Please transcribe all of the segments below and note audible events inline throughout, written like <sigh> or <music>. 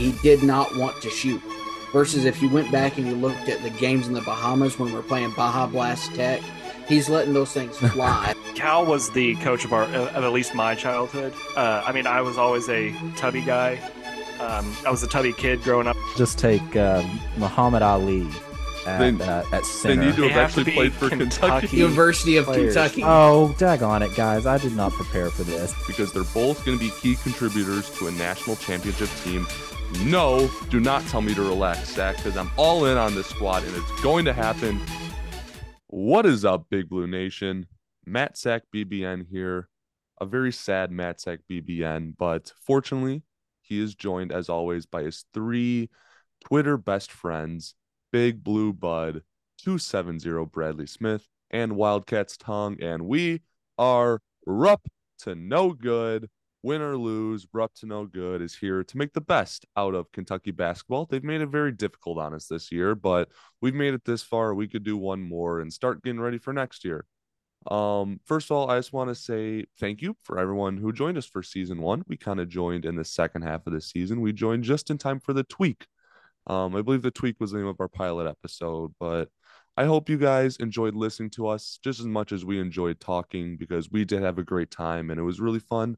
he did not want to shoot. Versus if you went back and you looked at the games in the Bahamas when we're playing Baja Blast Tech, he's letting those things <laughs> fly. Cal was the coach of our, of at least my childhood. Uh, I mean, I was always a tubby guy. Um, I was a tubby kid growing up. Just take um, Muhammad Ali at, Then- uh, at They center. need to They have have actually be played for Kentucky. Kentucky. University of players. Kentucky. Oh, daggone it, guys. I did not prepare for this. because they're both going to be key contributors to a national championship team. No, do not tell me to relax, Zach, because I'm all in on this squad and it's going to happen. What is up, Big Blue Nation? Matt Sack BBN here. A very sad Matt Sack BBN, but fortunately, he is joined as always by his three Twitter best friends, Big Blue Bud, 270 Bradley Smith, and Wildcats Tongue. And we are up to no good. Win or lose, we're up to no good is here to make the best out of Kentucky basketball. They've made it very difficult on us this year, but we've made it this far. We could do one more and start getting ready for next year. Um, first of all, I just want to say thank you for everyone who joined us for season one. We kind of joined in the second half of the season. We joined just in time for the tweak. Um, I believe the tweak was the name of our pilot episode, but I hope you guys enjoyed listening to us just as much as we enjoyed talking because we did have a great time and it was really fun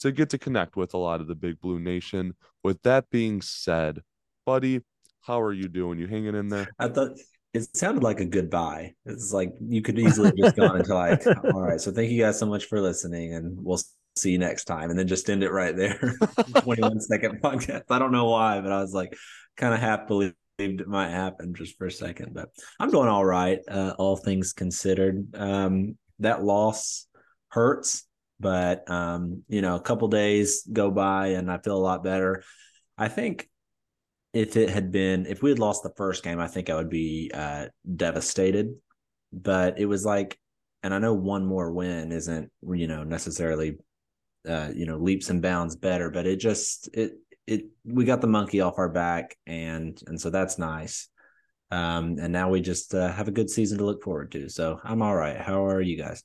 to get to connect with a lot of the Big Blue Nation. With that being said, buddy, how are you doing? You hanging in there? I thought it sounded like a goodbye. It's like you could easily just gone into like, <laughs> all right, so thank you guys so much for listening, and we'll see you next time, and then just end it right there. <laughs> 21 second podcast. I don't know why, but I was like, kind of half believed it might happen just for a second. But I'm doing all right, uh, all things considered. Um, that loss hurts, but um, you know, a couple days go by, and I feel a lot better. I think if it had been if we had lost the first game, I think I would be uh, devastated. But it was like, and I know one more win isn't you know necessarily uh, you know leaps and bounds better, but it just it it we got the monkey off our back, and and so that's nice. Um, and now we just uh, have a good season to look forward to. So I'm all right. How are you guys?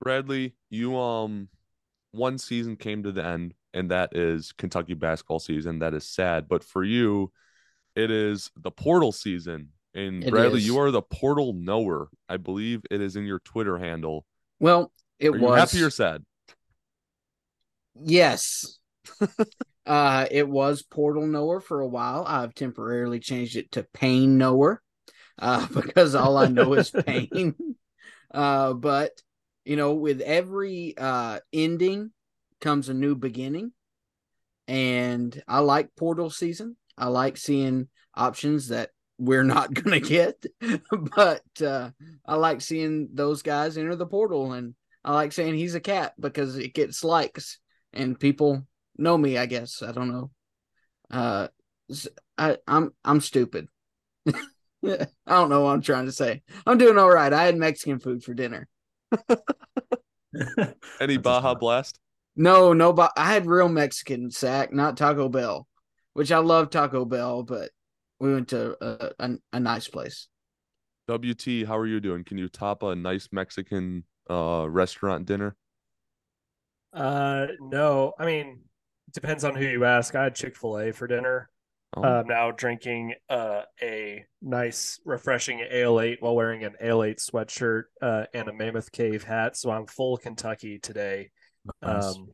Bradley, you um one season came to the end, and that is Kentucky basketball season. That is sad. But for you, it is the portal season. And It Bradley, is. you are the portal knower. I believe it is in your Twitter handle. Well, it was happy or sad? Yes. <laughs> uh it was Portal Knower for a while. I've temporarily changed it to Pain Knower. Uh <laughs> because all I know is <laughs> pain. uh but you know, with every uh ending comes a new beginning. And I like portal season. I like seeing options that we're not <laughs> going to get. but uh I like seeing those guys enter the portal and I like saying he's a cat because it gets likes and people know me. I guess I don't know. Uh, I I'm I'm stupid. <laughs> I don't know what I'm trying to say. I'm doing all right. I had Mexican food for dinner. <laughs> Any Baja. Blast? No, no, but I had real Mexican sack, not Taco Bell, which I love Taco Bell, but we went to a, a, a nice place. WT, how are you doing? Can you top a nice Mexican uh restaurant dinner? Uh, no, I mean, it depends on who you ask. I had Chick Fil A for dinner. Oh, I'm now drinking uh, a nice, refreshing Ale 8 while wearing an Ale 8 sweatshirt uh, and a Mammoth Cave hat. So I'm full Kentucky today, Nice. um,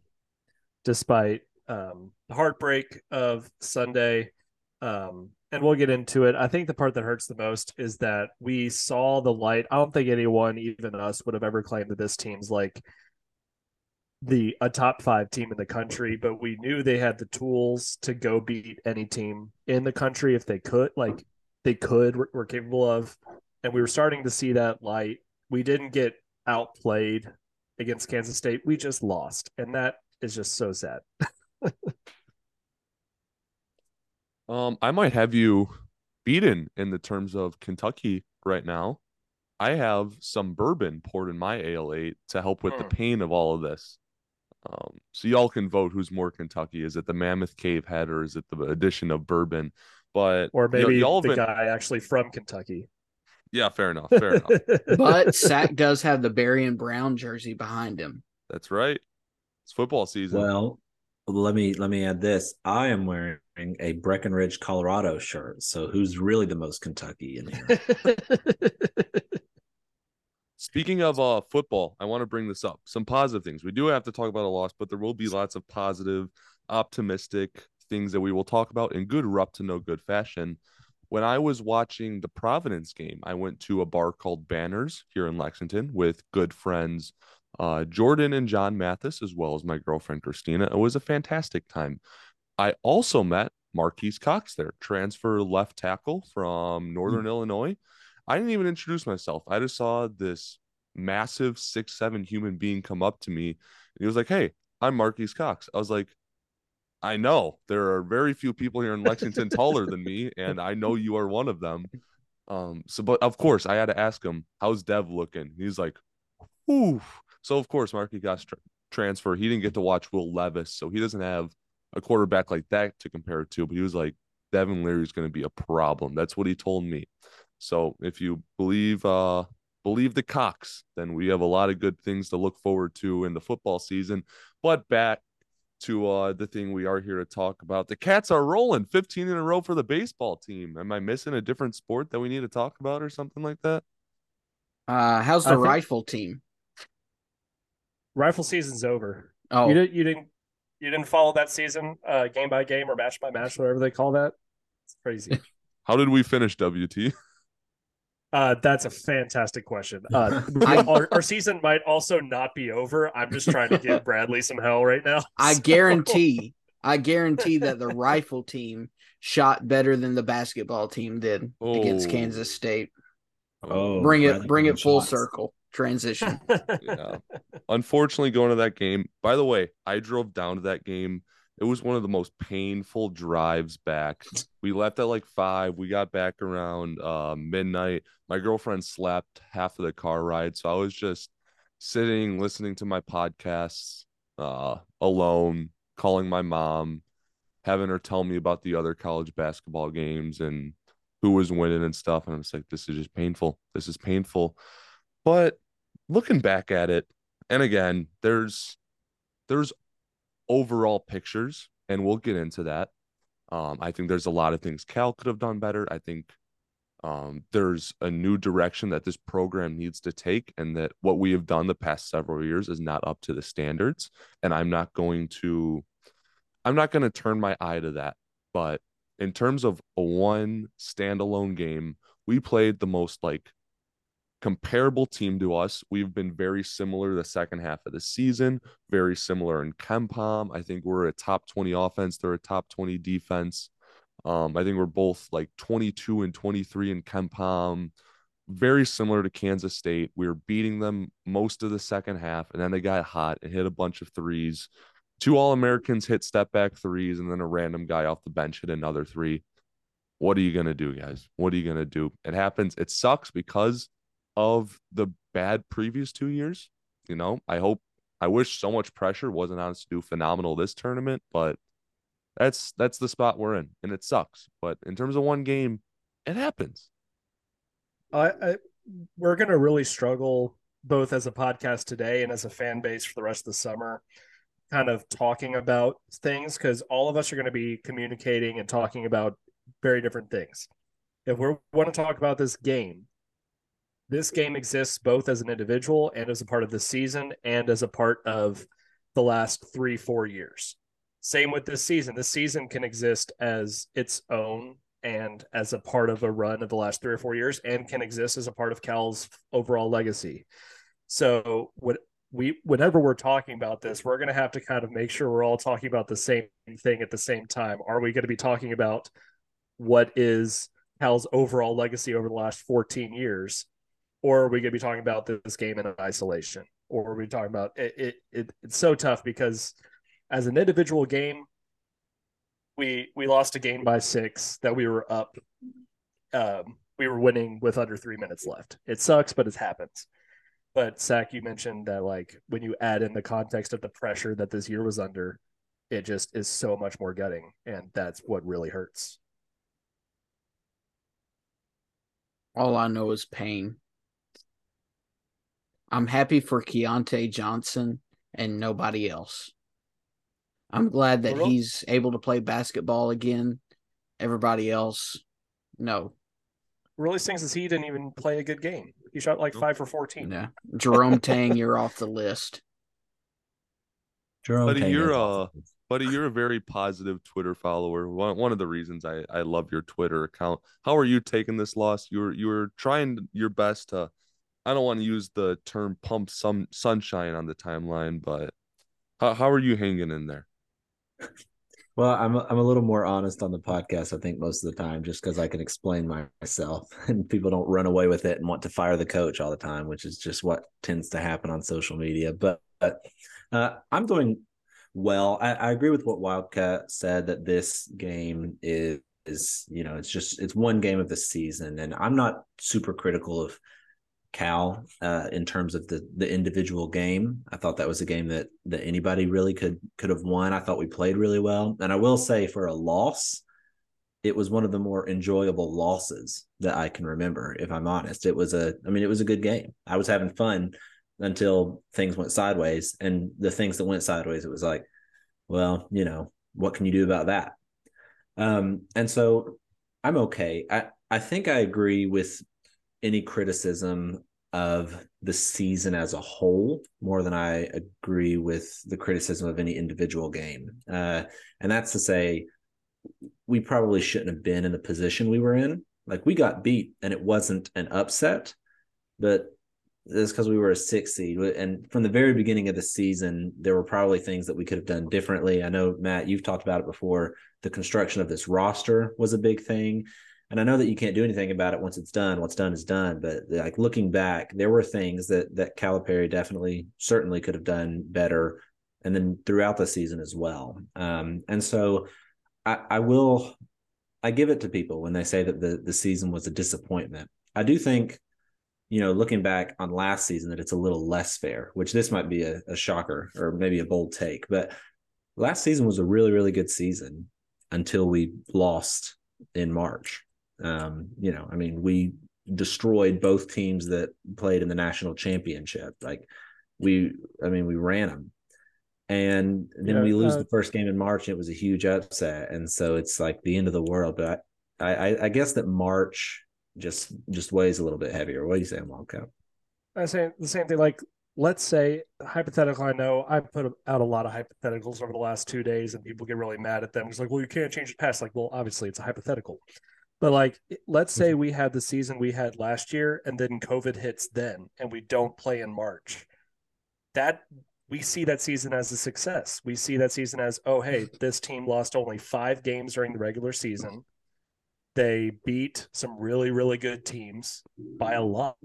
despite um, the heartbreak of Sunday. Um, and we'll get into it. I think the part that hurts the most is that we saw the light. I don't think anyone, even us, would have ever claimed that this team's like the a top five team in the country, but we knew they had the tools to go beat any team in the country if they could. Like they could, were, were capable of, and we were starting to see that light. We didn't get outplayed against Kansas State. We just lost, and that is just so sad. <laughs> Um, I might have you beaten in the terms of Kentucky right now. I have some bourbon poured in my ale to help with the Mm. pain of all of this. Um, so y'all can vote who's more Kentucky. Is it the Mammoth Cave head or is it the addition of bourbon? But Or y- maybe y'all the have been- guy actually from Kentucky. yeah, fair enough, fair enough. <laughs> But Sack does have the Barion Brown jersey behind him. That's right. It's football season. Well, let me let me add this. I am wearing a Breckenridge, Colorado shirt. So who's really the most Kentucky in here? <laughs> Speaking of uh football, I want to bring this up. Some positive things. We do have to talk about a loss, but there will be lots of positive, optimistic things that we will talk about in good or up to no good fashion. When I was watching the Providence game, I went to a bar called Banners here in Lexington with good friends uh, Jordan and John Mathis, as well as my girlfriend Christina. It was a fantastic time. I also met Marques Cox there, transfer left tackle from Northern mm-hmm. Illinois. I didn't even introduce myself. I just saw this massive six seven human being come up to me, and he was like, "Hey, I'm Marques Cox." I was like, "I know there are very few people here in Lexington taller than me, and I know you are one of them." Um, so, but of course, I had to ask him, "How's Dev looking?" He's like, "Ooh." So of course, Marques got tra- transfer. He didn't get to watch Will Levis, so he doesn't have a quarterback like that to compare it to. But he was like, Devin Leary is going to be a problem. That's what he told me. So if you believe uh believe the Cox, then we have a lot of good things to look forward to in the football season. But back to uh the thing we are here to talk about. The Cats are rolling 15 in a row for the baseball team. Am I missing a different sport that we need to talk about or something like that? Uh how's the think... rifle team? Rifle season's over. Oh, you didn't you didn't you didn't follow that season, uh, game by game or match by match, whatever they call that. It's crazy. <laughs> How did we finish WT? Uh, that's a fantastic question. <laughs> Uh, our, our, season might also not be over. I'm just trying to give Bradley some hell right now. <laughs> I so. guarantee, I guarantee that the rifle team shot better than the basketball team did oh. against Kansas State. Oh, bring it, bring it full shots. circle transition. <laughs> yeah. Unfortunately, going to that game. By the way, I drove down to that game. It was one of the most painful drives back. <laughs> We left at like five. We got back around uh, midnight. My girlfriend slept half of the car ride, so I was just sitting listening to my podcasts uh, alone, calling my mom, having her tell me about the other college basketball games and who was winning and stuff. And I was like, this is just painful. This is painful. But looking back at it, and again, there's there's overall pictures, and we'll get into that. Um, I think there's a lot of things Cal could have done better. I think um, there's a new direction that this program needs to take, and that what we have done the past several years is not up to the standards. And I'm not going to, I'm not going to turn my eye to that. But in terms of a one standalone game, we played the most like comparable team to us. We've been very similar the second half of the season, very similar in KenPom. I think we're a top 20 offense, they're a top 20 defense. Um, I think we're both like 22 and 23 in KenPom, very similar to Kansas State. We were beating them most of the second half, and then they got hot and hit a bunch of threes. Two All Americans hit step back threes, and then a random guy off the bench hit another three. What are you going to do, guys? What are you going to do? It happens. It sucks because of the bad previous two years. You know, I hope I wish so much pressure wasn't on us to do phenomenal this tournament, but that's that's the spot we're in, and it sucks. But in terms of one game, it happens. I, I we're gonna really struggle both as a podcast today and as a fan base for the rest of the summer, kind of talking about things because all of us are going to be communicating and talking about very different things. If we want to talk about this game, this game exists both as an individual and as a part of the season and as a part of the last three, four years. Same with this season. This season can exist as its own and as a part of a run of the last three or four years and can exist as a part of Cal's overall legacy. So what we whenever we're talking about this, we're going to have to kind of make sure we're all talking about the same thing at the same time. Are we going to be talking about what is Cal's overall legacy over the last 14 years? Or are we going to be talking about this game in isolation or are we talking about it, it, it it's so tough because as an individual game we we lost a game by six that we were up um, we were winning with under three minutes left. It sucks but it happens. But Zach, you mentioned that like when you add in the context of the pressure that this year was under it just is so much more gutting and that's what really hurts. All i know is pain I'm happy for Keyontae Johnson and nobody else. I'm glad that Really? he's able to play basketball again. Everybody else, no. Really stings is he didn't even play a good game. He shot like five for fourteen. Yeah. Jerome Tang, you're off the list. Jerome Buddy, Payne you're, is uh. Buddy, you're a very positive Twitter follower. One one of the reasons I, I love your Twitter account. How are you taking this loss? You're you're trying your best to I don't want to use the term pump some sunshine on the timeline, but how how are you hanging in there? Well, I'm I'm a little more honest on the podcast, I think, most of the time, just because I can explain myself, <laughs> and people don't run away with it and want to fire the coach all the time, which is just what tends to happen on social media. But, but uh, I'm doing well. I, I agree with what Wildcat said that this game is is you know it's just it's one game of the season, and I'm not super critical of Cal uh, in terms of the the individual game. I thought that was a game that that anybody really could could have won. I thought we played really well, and I will say for a loss, it was one of the more enjoyable losses that I can remember. If I'm honest, it was a. I mean, it was a good game. I was having fun until things went sideways, and the things that went sideways, it was like, well, you know, what can you do about that? Um, and so I'm okay. I I think I agree with any criticism of the season as a whole more than I agree with the criticism of any individual game. Uh, and that's to say, we probably shouldn't have been in the position we were in. Like we got beat and it wasn't an upset, but it's because we were a six seed. And from the very beginning of the season, there were probably things that we could have done differently. I know, Matt, you've talked about it before. The construction of this roster was a big thing and I know that you can't do anything about it once it's done. What's done is done. But like looking back, there were things that that Calipari definitely, certainly could have done better, and then throughout the season as well. Um, and so, I, I will, I give it to people when they say that the the season was a disappointment. I do think, you know, looking back on last season, that it's a little less fair. Which this might be a, a shocker or maybe a bold take, but last season was a really really good season until we lost in March. Um, you know, I mean, we destroyed both teams that played in the national championship. Like we, I mean, we ran them. And then Yeah, we lose uh, the first game in March. And it was a huge upset, and so it's like the end of the world. But I, I, I guess that March just just weighs a little bit heavier. What do you say, Wildcat? I say the same thing. Like, let's say hypothetical. I know I put out a lot of hypotheticals over the last two days, and people get really mad at them. It's like, well, you can't change the past. Like, well, obviously, it's a hypothetical. But like, let's say we had the season we had last year, and then COVID hits then, and we don't play in March. That we see that season as a success. We see that season as, oh, hey, <laughs> this team lost only five games during the regular season. They beat some really, really good teams by a lot.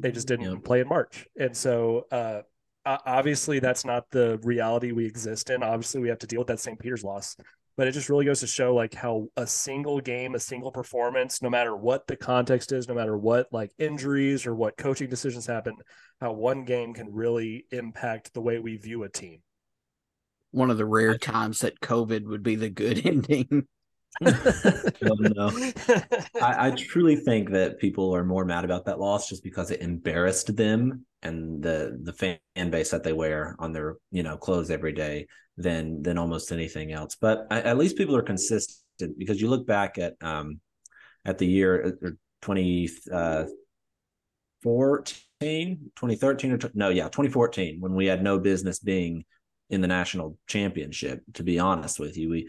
They just didn't Yeah. play in March. And so, uh, obviously, that's not the reality we exist in. Obviously, we have to deal with that St. Peter's loss. But it just really goes to show like how a single game, a single performance, no matter what the context is, no matter what like injuries or what coaching decisions happen, how one game can really impact the way we view a team. One of the rare times that COVID would be the good <laughs> ending. Well, no. <laughs> I, I truly think that people are more mad about that loss just because it embarrassed them and the the fan base that they wear on their you know clothes every day than than almost anything else. But I, at least people are consistent because you look back at um at the year uh, twenty uh, 14, 2013 or no yeah 2014 when we had no business being in the national championship. To be honest with you, we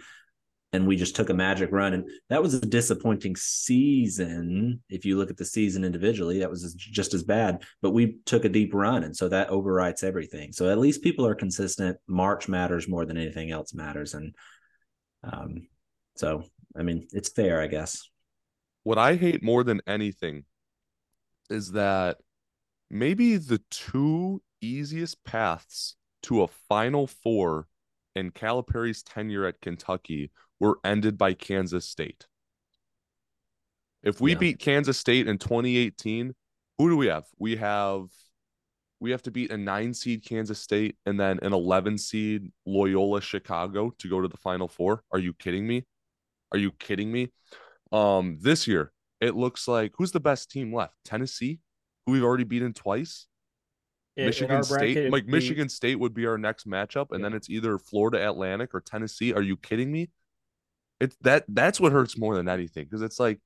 and we just took a magic run. And that was a disappointing season if you look at the season individually that was just as bad but we took a deep run. And so that overwrites everything. So at least people are consistent. March matters more than anything else matters. And um so i mean it's fair i guess. What I hate more than anything is that maybe the two easiest paths to a Final Four in Calipari's tenure at Kentucky were ended by Kansas State. If we Yeah. beat Kansas State in 2018, who do we have? We have we have to beat a 9 seed Kansas State and then an 11 seed Loyola Chicago to go to the Final Four. Are you kidding me? Are you kidding me? Um this year it looks like who's the best team left? Tennessee, who we've already beaten twice. in- in Michigan our State, bracket, like be- Michigan State would be our next matchup, and then it's either Florida Atlantic or Tennessee. Are you kidding me? It's that that's what hurts more than anything because it's like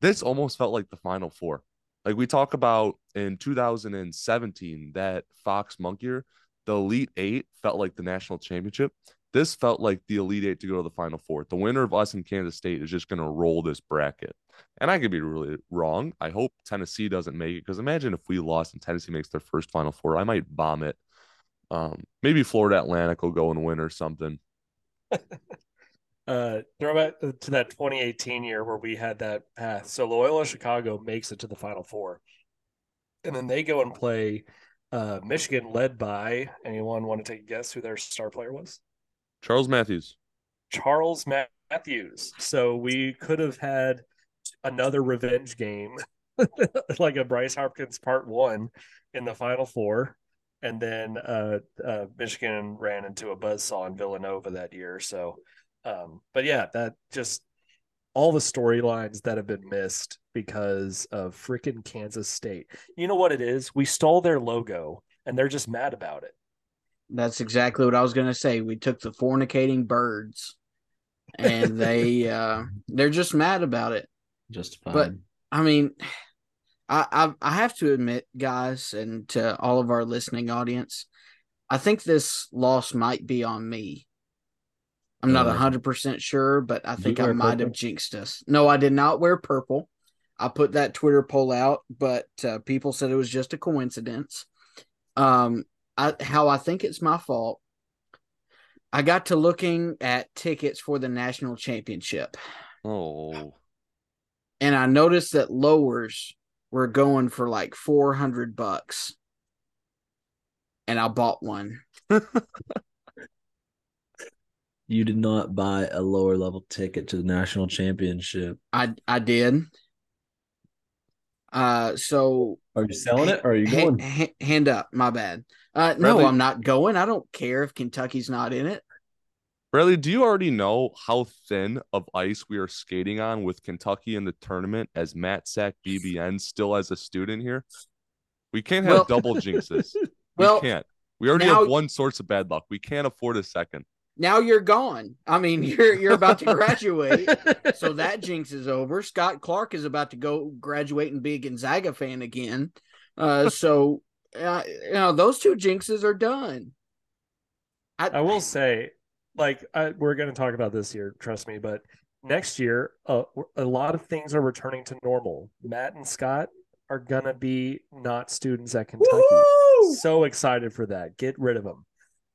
this almost felt like the Final Four. Like we talk about in 2017, that Fox Monk year, the Elite Eight felt like the national championship. This felt like the Elite Eight to go to the Final Four. The winner of us and Kansas State is just going to roll this bracket. And I could be really wrong. I hope Tennessee doesn't make it because imagine if we lost and Tennessee makes their first Final Four. I might bomb it. Um, maybe Florida Atlantic will go and win or something. <laughs> uh throw back to that 2018 year where we had that path. So Loyola Chicago makes it to the Final Four, and then they go and play uh Michigan, led by anyone want to take a guess who their star player was? Charles Matthews. Charles Matthews. So we could have had another revenge game, <laughs> like a Bryce Hopkins part one in the Final Four. And then uh, uh, Michigan ran into a buzzsaw in Villanova that year. So, um, but yeah, that just all the storylines that have been missed because of freaking Kansas State. You know what it is? We stole their logo and they're just mad about it. That's exactly what I was gonna say. We took the fornicating birds, and they <laughs> uh they're just mad about it. Just fine. But- I mean, I, I I have to admit, guys, and to all of our listening audience, I think this loss might be on me. I'm not hundred percent sure, but I think I might have jinxed us. No, I did not wear purple. I put that Twitter poll out, but uh, people said it was just a coincidence. Um, I, how I think it's my fault. I got to looking at tickets for the national championship Oh, and I noticed that lowers were going for like 400 bucks. And I bought one. <laughs> you did not buy a lower level ticket to the national championship. I I did. Uh so Are you selling it or are you ha- going? ha- hand up, my bad. Uh no, Bradley- I'm not going. I don't care if Kentucky's not in it. Bradley, do you already know how thin of ice we are skating on with Kentucky in the tournament as Matt Sack BBN still as a student here? We can't have Well- double jinxes. <laughs> We Well, can't. We already now- have one source of bad luck. We can't afford a second. Now you're gone. I mean, you're you're about to <laughs> graduate. so <laughs> that jinx is over. Scott Clark is about to go graduate and be a Gonzaga fan again. Uh, so uh, you know those two jinxes are done. I will say, like, I, we're going to talk about this year, trust me, but next year, uh, a lot of things are returning to normal. Matt and Scott are going to be not students at Kentucky. Woo! So excited for that. Get rid of them.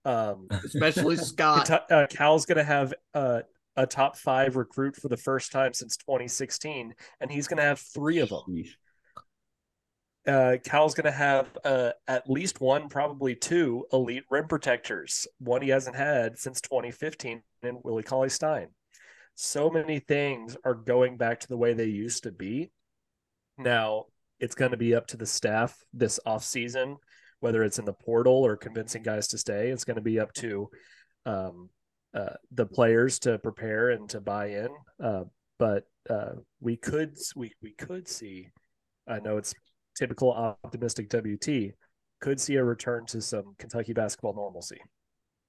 Um, <laughs> especially Scott. Uh, Cal's going to have uh, a top five recruit for the first time since 2016, and he's going to have three of them. Uh, Cal's going to have uh, at least one, probably two elite rim protectors. One he hasn't had since 2015 in Willie Cauley Stein. So many things are going back to the way they used to be. Now it's going to be up to the staff this off season, whether it's in the portal or convincing guys to stay. It's going to be up to um, uh, the players to prepare and to buy in. Uh, but uh, we could we we could see. I know it's typical optimistic WT could see a return to some Kentucky basketball normalcy.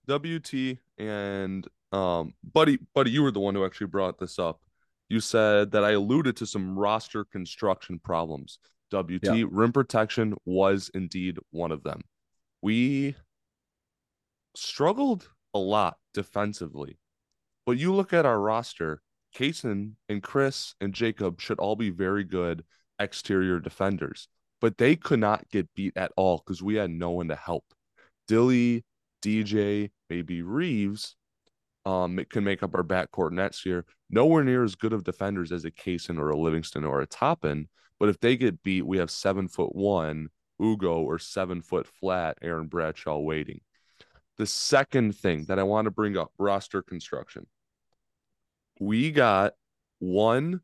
WT and um buddy buddy you were the one who actually brought this up. You said that I alluded to some roster construction problems. WT Yeah. rim protection was indeed one of them. We struggled a lot defensively. But you look at our roster, Cason and Chris and Jacob should all be very good exterior defenders, but they could not get beat at all because we had no one to help. Dilly, DJ, maybe Reeves, um, it can make up our backcourt next year. Nowhere near as good of defenders as a Cason or a Livingston or a Toppin. But if they get beat, we have seven foot one Ugo or seven foot flat Aaron Bradshaw waiting. The second thing that I want to bring up roster construction. We got one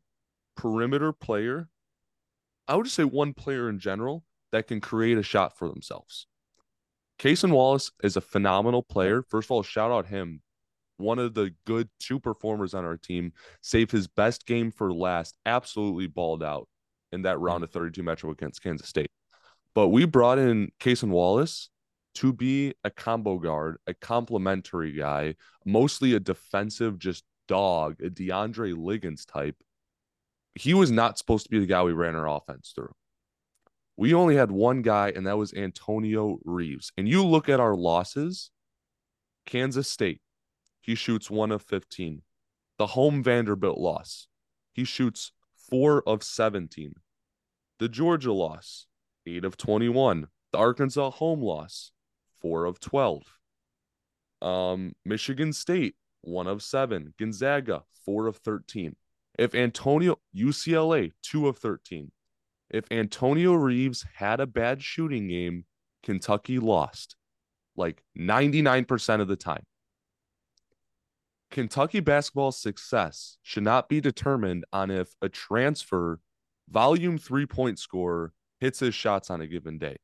perimeter player. I would just say one player in general that can create a shot for themselves. Cason Wallace is a phenomenal player. First of all, shout out him. One of the good two performers on our team. Saved his best game for last. Absolutely balled out in that mm-hmm. round of 32 matchup against Kansas State. But we brought in Cason Wallace to be a combo guard, a complementary guy, mostly a defensive just dog, a DeAndre Liggins type. He was not supposed to be the guy we ran our offense through. We only had one guy, and that was Antonio Reeves. And you look at our losses Kansas State, he shoots one of 15. The home Vanderbilt loss, he shoots four of 17. The Georgia loss, eight of 21. The Arkansas home loss, four of 12. Um, Michigan State, one of seven. Gonzaga, four of 13. If Antonio, UCLA, two of 13. If Antonio Reeves had a bad shooting game, Kentucky lost like 99% of the time. Kentucky basketball's success should not be determined on if a transfer volume three point scorer hits his shots on a given day.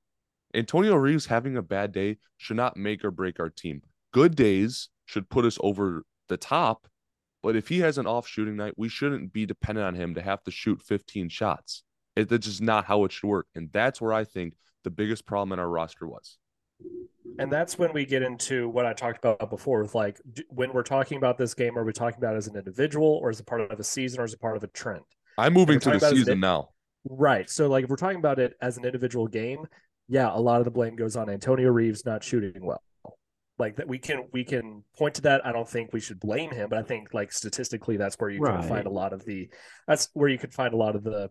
Antonio Reeves having a bad day should not make or break our team. Good days should put us over the top, but if he has an off shooting night, we shouldn't be dependent on him to have to shoot 15 shots. It, that's just not how it should work. And that's where I think the biggest problem in our roster was. And that's when we get into what I talked about before with like when we're talking about this game, are we talking about as an individual or as a part of a season or as a part of a trend? I'm moving to the season now. Right. So like if we're talking about it as an individual game, yeah, a lot of the blame goes on Antonio Reeves not shooting well. Like that we can we can point to that. I don't think we should blame him, but I think like statistically that's where you right. can find a lot of the that's where you can find a lot of the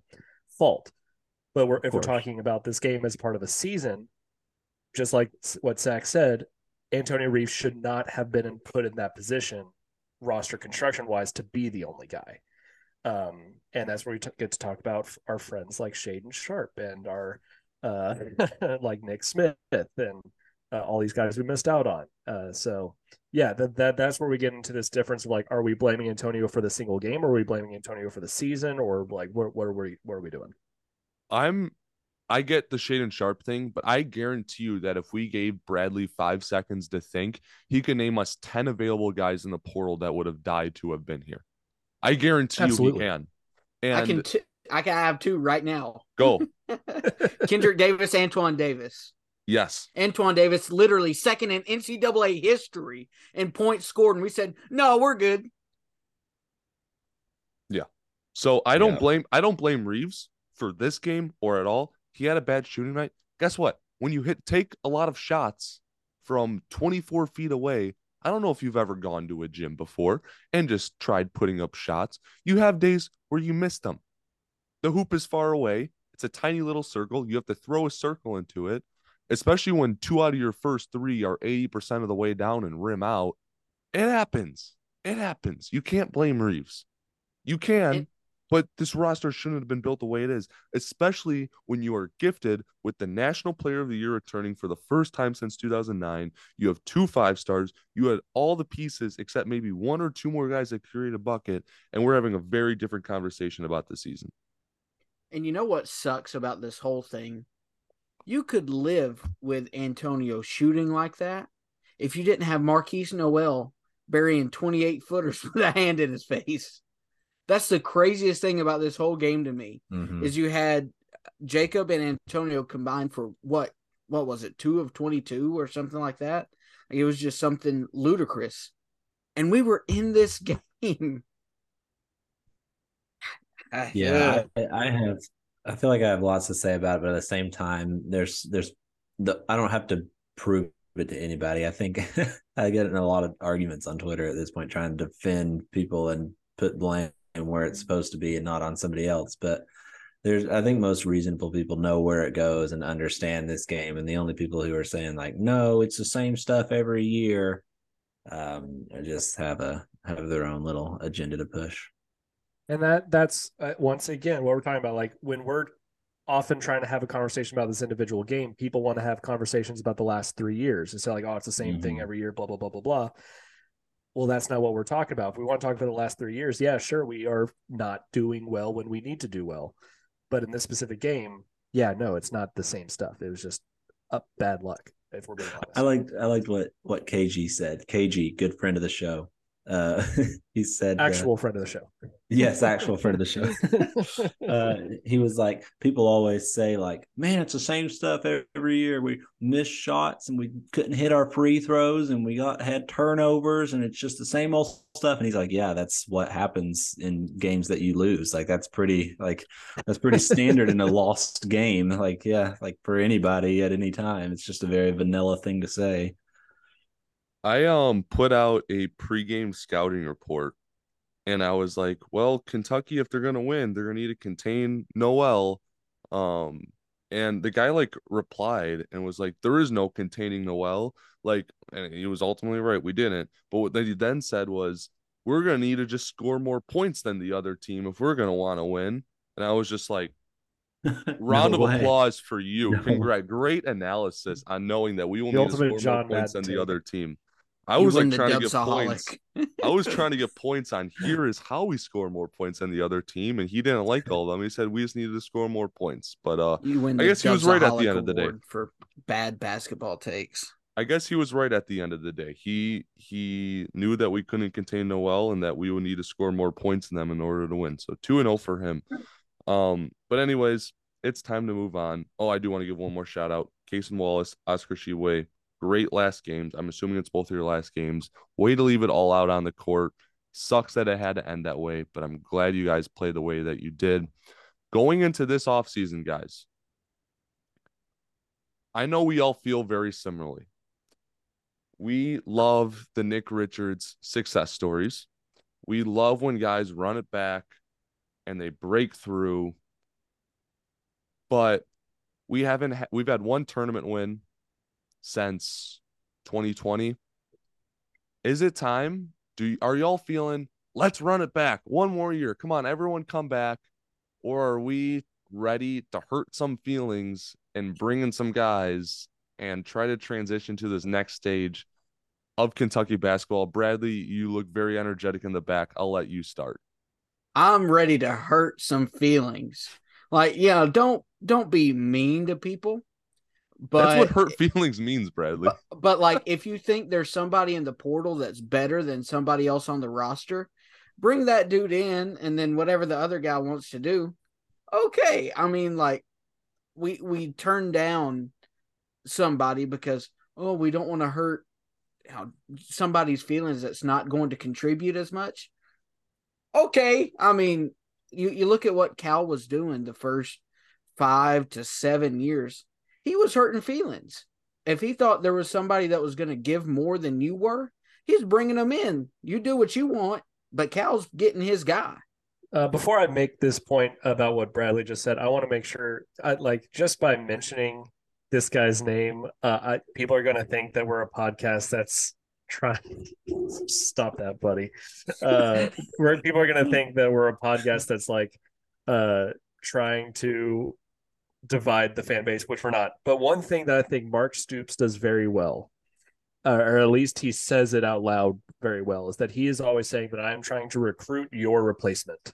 fault. But we're, if we're talking about this game as part of a season, just like what Zach said, Antonio Reeves should not have been put in that position, roster construction wise, to be the only guy. Um, and that's where we t- get to talk about our friends like Shaedon Sharpe and our uh, <laughs> like Nick Smith and uh, all these guys we missed out on. Uh, so yeah, that, that that's where we get into this difference of like, are we blaming Antonio for the single game, or are we blaming Antonio for the season, or like what what are we what are we doing? I'm I get the Shaedon Sharpe thing, but I guarantee you that if we gave Bradley five seconds to think, he could name us 10 available guys in the portal that would have died to have been here. I guarantee Absolutely. you he can. And I can, t- I can have two right now. Go. <laughs> <laughs> Kendric Davis, Antoine Davis. Yes. Antoine Davis, literally second in NCAA history in points scored. And we said, no, we're good. Yeah. So I don't yeah. blame I don't blame Reeves for this game or at all he had a bad shooting night. Guess what? When you hit take a lot of shots from 24 feet away, I don't know if you've ever gone to a gym before and just tried putting up shots. You have days where you miss them. The hoop is far away. It's a tiny little circle. You have to throw a circle into it, especially when two out of your first three are 80% of the way down and rim out. It happens. It happens. You can't blame Reeves. You can, it, but this roster shouldn't have been built the way it is, especially when you are gifted with the National Player of the Year returning for the first time since 2009. You have two five stars. You had all the pieces except maybe one or two more guys that create a bucket, and we're having a very different conversation about the season. And you know what sucks about this whole thing? You could live with Antonio shooting like that if you didn't have Markquis Nowell burying 28 footers <laughs> with a hand in his face. That's the craziest thing about this whole game to me mm-hmm. is you had Jacob and Antonio combined for what what was it two of 22 or something like that? It was just something ludicrous. And we were in this <laughs> game. Yeah I, I, have i feel like i have lots to say about it but at the same time there's there's the i don't have to prove it to anybody. I think <laughs> i get in a lot of arguments on twitter at this point trying to defend people and put blame and where it's supposed to be and not on somebody else. But there's I think most reasonable people know where it goes and understand this game. And the only people who are saying like, no, it's the same stuff every year, um, just have a have their own little agenda to push. And that that's uh, once again what we're talking about. Like when we're often trying to have a conversation about this individual game, people want to have conversations about the last three years and say like, oh, it's the same mm-hmm. thing every year, blah blah blah blah blah well, that's not what we're talking about. If we want to talk about the last three years, yeah, sure, we are not doing well when we need to do well. But in this specific game, yeah, no, it's not the same stuff. It was just up bad luck. If we're being honest, I liked I liked what what KG said. KG, good friend of the show. Uh, <laughs> he said actual uh, friend of the show. Yes, actual friend of the show. <laughs> uh, he was like, people always say, like, man, it's the same stuff every year. We missed shots and we couldn't hit our free throws and we got had turnovers and it's just the same old stuff. And he's like, yeah, that's what happens in games that you lose. Like that's pretty, like that's pretty standard in a <laughs> lost game. Like, yeah, like for anybody at any time, it's just a very vanilla thing to say. I um put out a pregame scouting report and I was like, well, Kentucky, if they're gonna win, they're gonna need to contain Nowell. Um, and the guy like replied and was like, there is no containing Nowell. Like, and he was ultimately right. We didn't. But what he then said was, we're gonna need to just score more points than the other team if we're gonna want to win. And I was just like, <laughs> round No of way. applause for you. No. Congrats. Great analysis on knowing that we will The need to score more John points than the other team. I was like trying to get points. <laughs> I was trying to get points on here is how we score more points than the other team, and he didn't like all of them. He said we just needed to score more points. But uh You win. I guess he was right at the end of the day. For bad basketball takes. I guess he was right at the end of the day. He he knew that we couldn't contain Nowell and that we would need to score more points than them in order to win. So two and zero for him. Um, but anyways, it's time to move on. Oh, I do want to give one more shout out. Cason Wallace, Oscar Tshiebwe, great last games. I'm assuming it's both of your last games. Way to leave it all out on the court. Sucks that it had to end that way, but I'm glad you guys played the way that you did. Going into this offseason, guys, I know we all feel very similarly. We love the Nick Richards success stories. We love when guys run it back and they break through. But we haven't ha- we've had one tournament win since 2020. Is it time? Do you, are y'all feeling let's run it back one more year? Come on, everyone come back. Or are we ready to hurt some feelings and bring in some guys and try to transition to this next stage of Kentucky basketball? Bradley, you look very energetic in the back. I'll let you start. I'm ready to hurt some feelings. Like, yeah, don't don't be mean to people. But That's what hurt feelings means, Bradley. But, but like if you think there's somebody in the portal that's better than somebody else on the roster, bring that dude in and then whatever the other guy wants to do. Okay. I mean like we we turn down somebody because oh we don't want to hurt how somebody's feelings that's not going to contribute as much. Okay. I mean you you look at what Cal was doing the first 5 to 7 years. He was hurting feelings if he thought there was somebody that was going to give more than you were, he's bringing them in. You do what you want, but Cal's getting his guy. Uh, before I make this point about what Bradley just said, I want to make sure, I, like, just by mentioning this guy's name, uh, I, people are going to think that we're a podcast that's trying. <laughs> Stop that, buddy. Uh, where people are going to think that we're a podcast that's like uh, trying to divide the fan base, which we're not. But one thing that I think Mark Stoops does very well, uh, or at least he says it out loud very well, is that he is always saying that I am trying to recruit your replacement.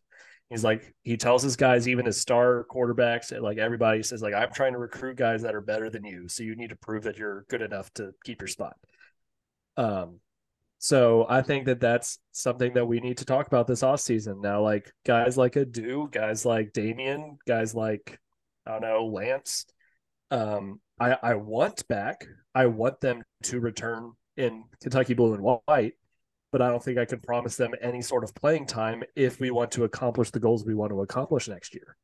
He's like he tells his guys, even his star quarterbacks, like everybody says, like I'm trying to recruit guys that are better than you, so you need to prove that you're good enough to keep your spot. Um, so I think that that's something that we need to talk about this off season now. Like guys like Adou, guys like Damien, guys like I don't know Lance. Um, I I want back. I want them to return in Kentucky blue and white, but I don't think I can promise them any sort of playing time if we want to accomplish the goals we want to accomplish next year.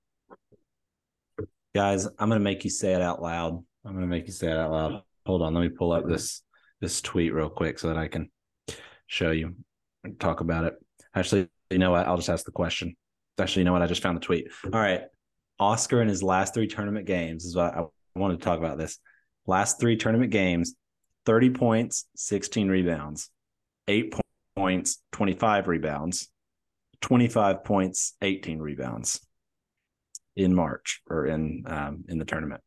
Guys, I'm gonna make you say it out loud. I'm gonna make you say it out loud. Hold on, let me pull up this this tweet real quick so that I can show you and talk about it. Actually, you know what? I'll just ask the question. Actually, you know what? I just found the tweet. All right. Oscar in his last three tournament games is what I wanted to talk about this. Last three tournament games, 30 points, 16 rebounds, eight po- points, 25 rebounds, 25 points, 18 rebounds in March or in um, in the tournament.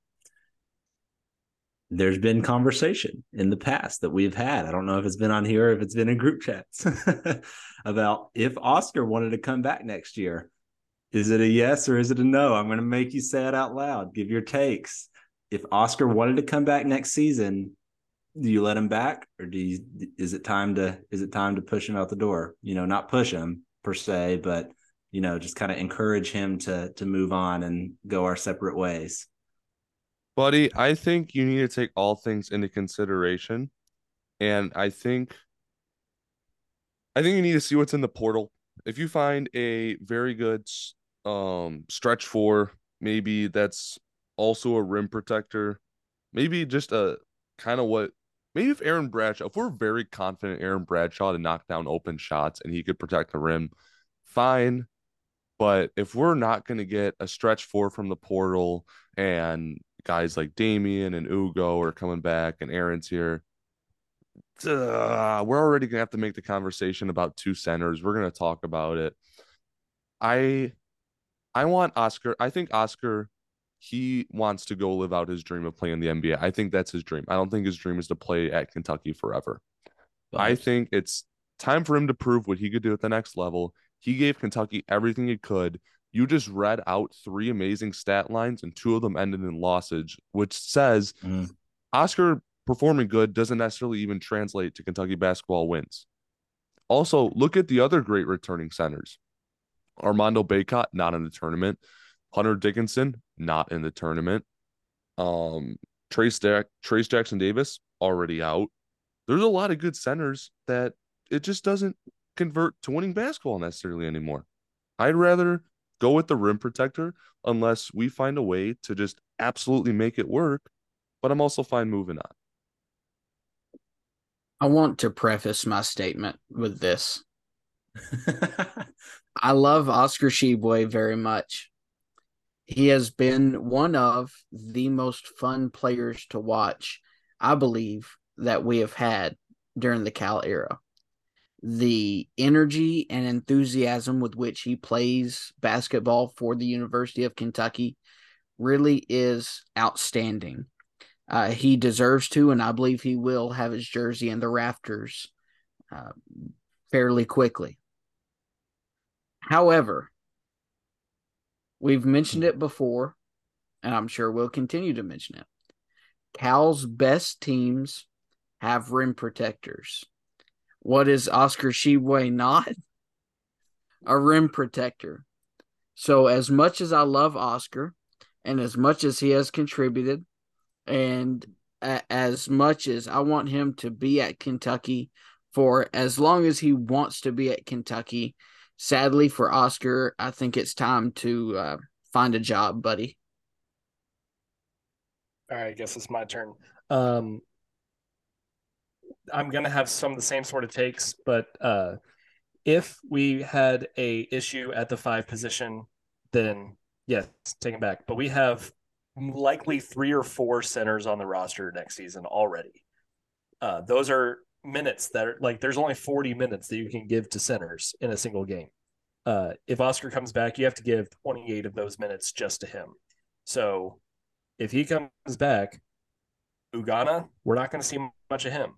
There's been conversation in the past that we've had. I don't know if it's been on here if it's been in group chats <laughs> about if Oscar wanted to come back next year. Is it a yes or is it a no? I'm going to make you say it out loud. Give your takes. If Oscar wanted to come back next season, do you let him back or do you is it time to is it time to push him out the door? You know, not push him per se, but you know, just kind of encourage him to to move on and go our separate ways. Buddy, I think you need to take all things into consideration. And I think I think you need to see what's in the portal. If you find a very good um stretch four, maybe that's also a rim protector, maybe just a kind of what maybe if Aaron Bradshaw, if we're very confident Aaron Bradshaw to knock down open shots and he could protect the rim, fine. But if we're not going to get a stretch four from the portal and guys like Daimion and Ugo are coming back and Aaron's here, uh, we're already going to have to make the conversation about two centers. We're going to talk about it. I I want Oscar. I think Oscar he wants to go live out his dream of playing the NBA. I think that's his dream. I don't think his dream is to play at Kentucky forever. But I think it's time for him to prove what he could do at the next level. He gave Kentucky everything he could. You just read out three amazing stat lines, and two of them ended in losses, which says mm. Oscar performing good doesn't necessarily even translate to Kentucky basketball wins. Also, look at the other great returning centers. Armando Bacot, not in the tournament. Hunter Dickinson, not in the tournament. Um, Trayce, Jack- Trayce Jackson Davis, already out. There's a lot of good centers that it just doesn't convert to winning basketball necessarily anymore. I'd rather go with the rim protector unless we find a way to just absolutely make it work. But I'm also fine moving on. I want to preface my statement with this. <laughs> I love Oscar Tshiebwe very much. He has been one of the most fun players to watch, I believe, that we have had during the Cal era. The energy and enthusiasm with which he plays basketball for the University of Kentucky really is outstanding. Uh, he deserves to, and I believe he will have his jersey in the rafters uh, fairly quickly. However, we've mentioned it before, and I'm sure we'll continue to mention it. Cal's best teams have rim protectors. What is Oscar Tshiebwe not? <laughs> A rim protector. So, as much as I love Oscar and as much as he has contributed, and as much as I want him to be at Kentucky for as long as he wants to be at Kentucky, sadly for Oscar, I think it's time to uh, find a job, buddy. All right, I guess it's my turn. Um, I'm gonna have some of the same sort of takes, but uh, if we had a issue at the five position, then yes, take it back. But we have likely three or four centers on the roster next season already. Uh, those are minutes that are like there's only 40 minutes that you can give to centers in a single game. Uh, if Oscar comes back, you have to give 28 of those minutes just to him. So if he comes back, Ugonna, we're not going to see much of him.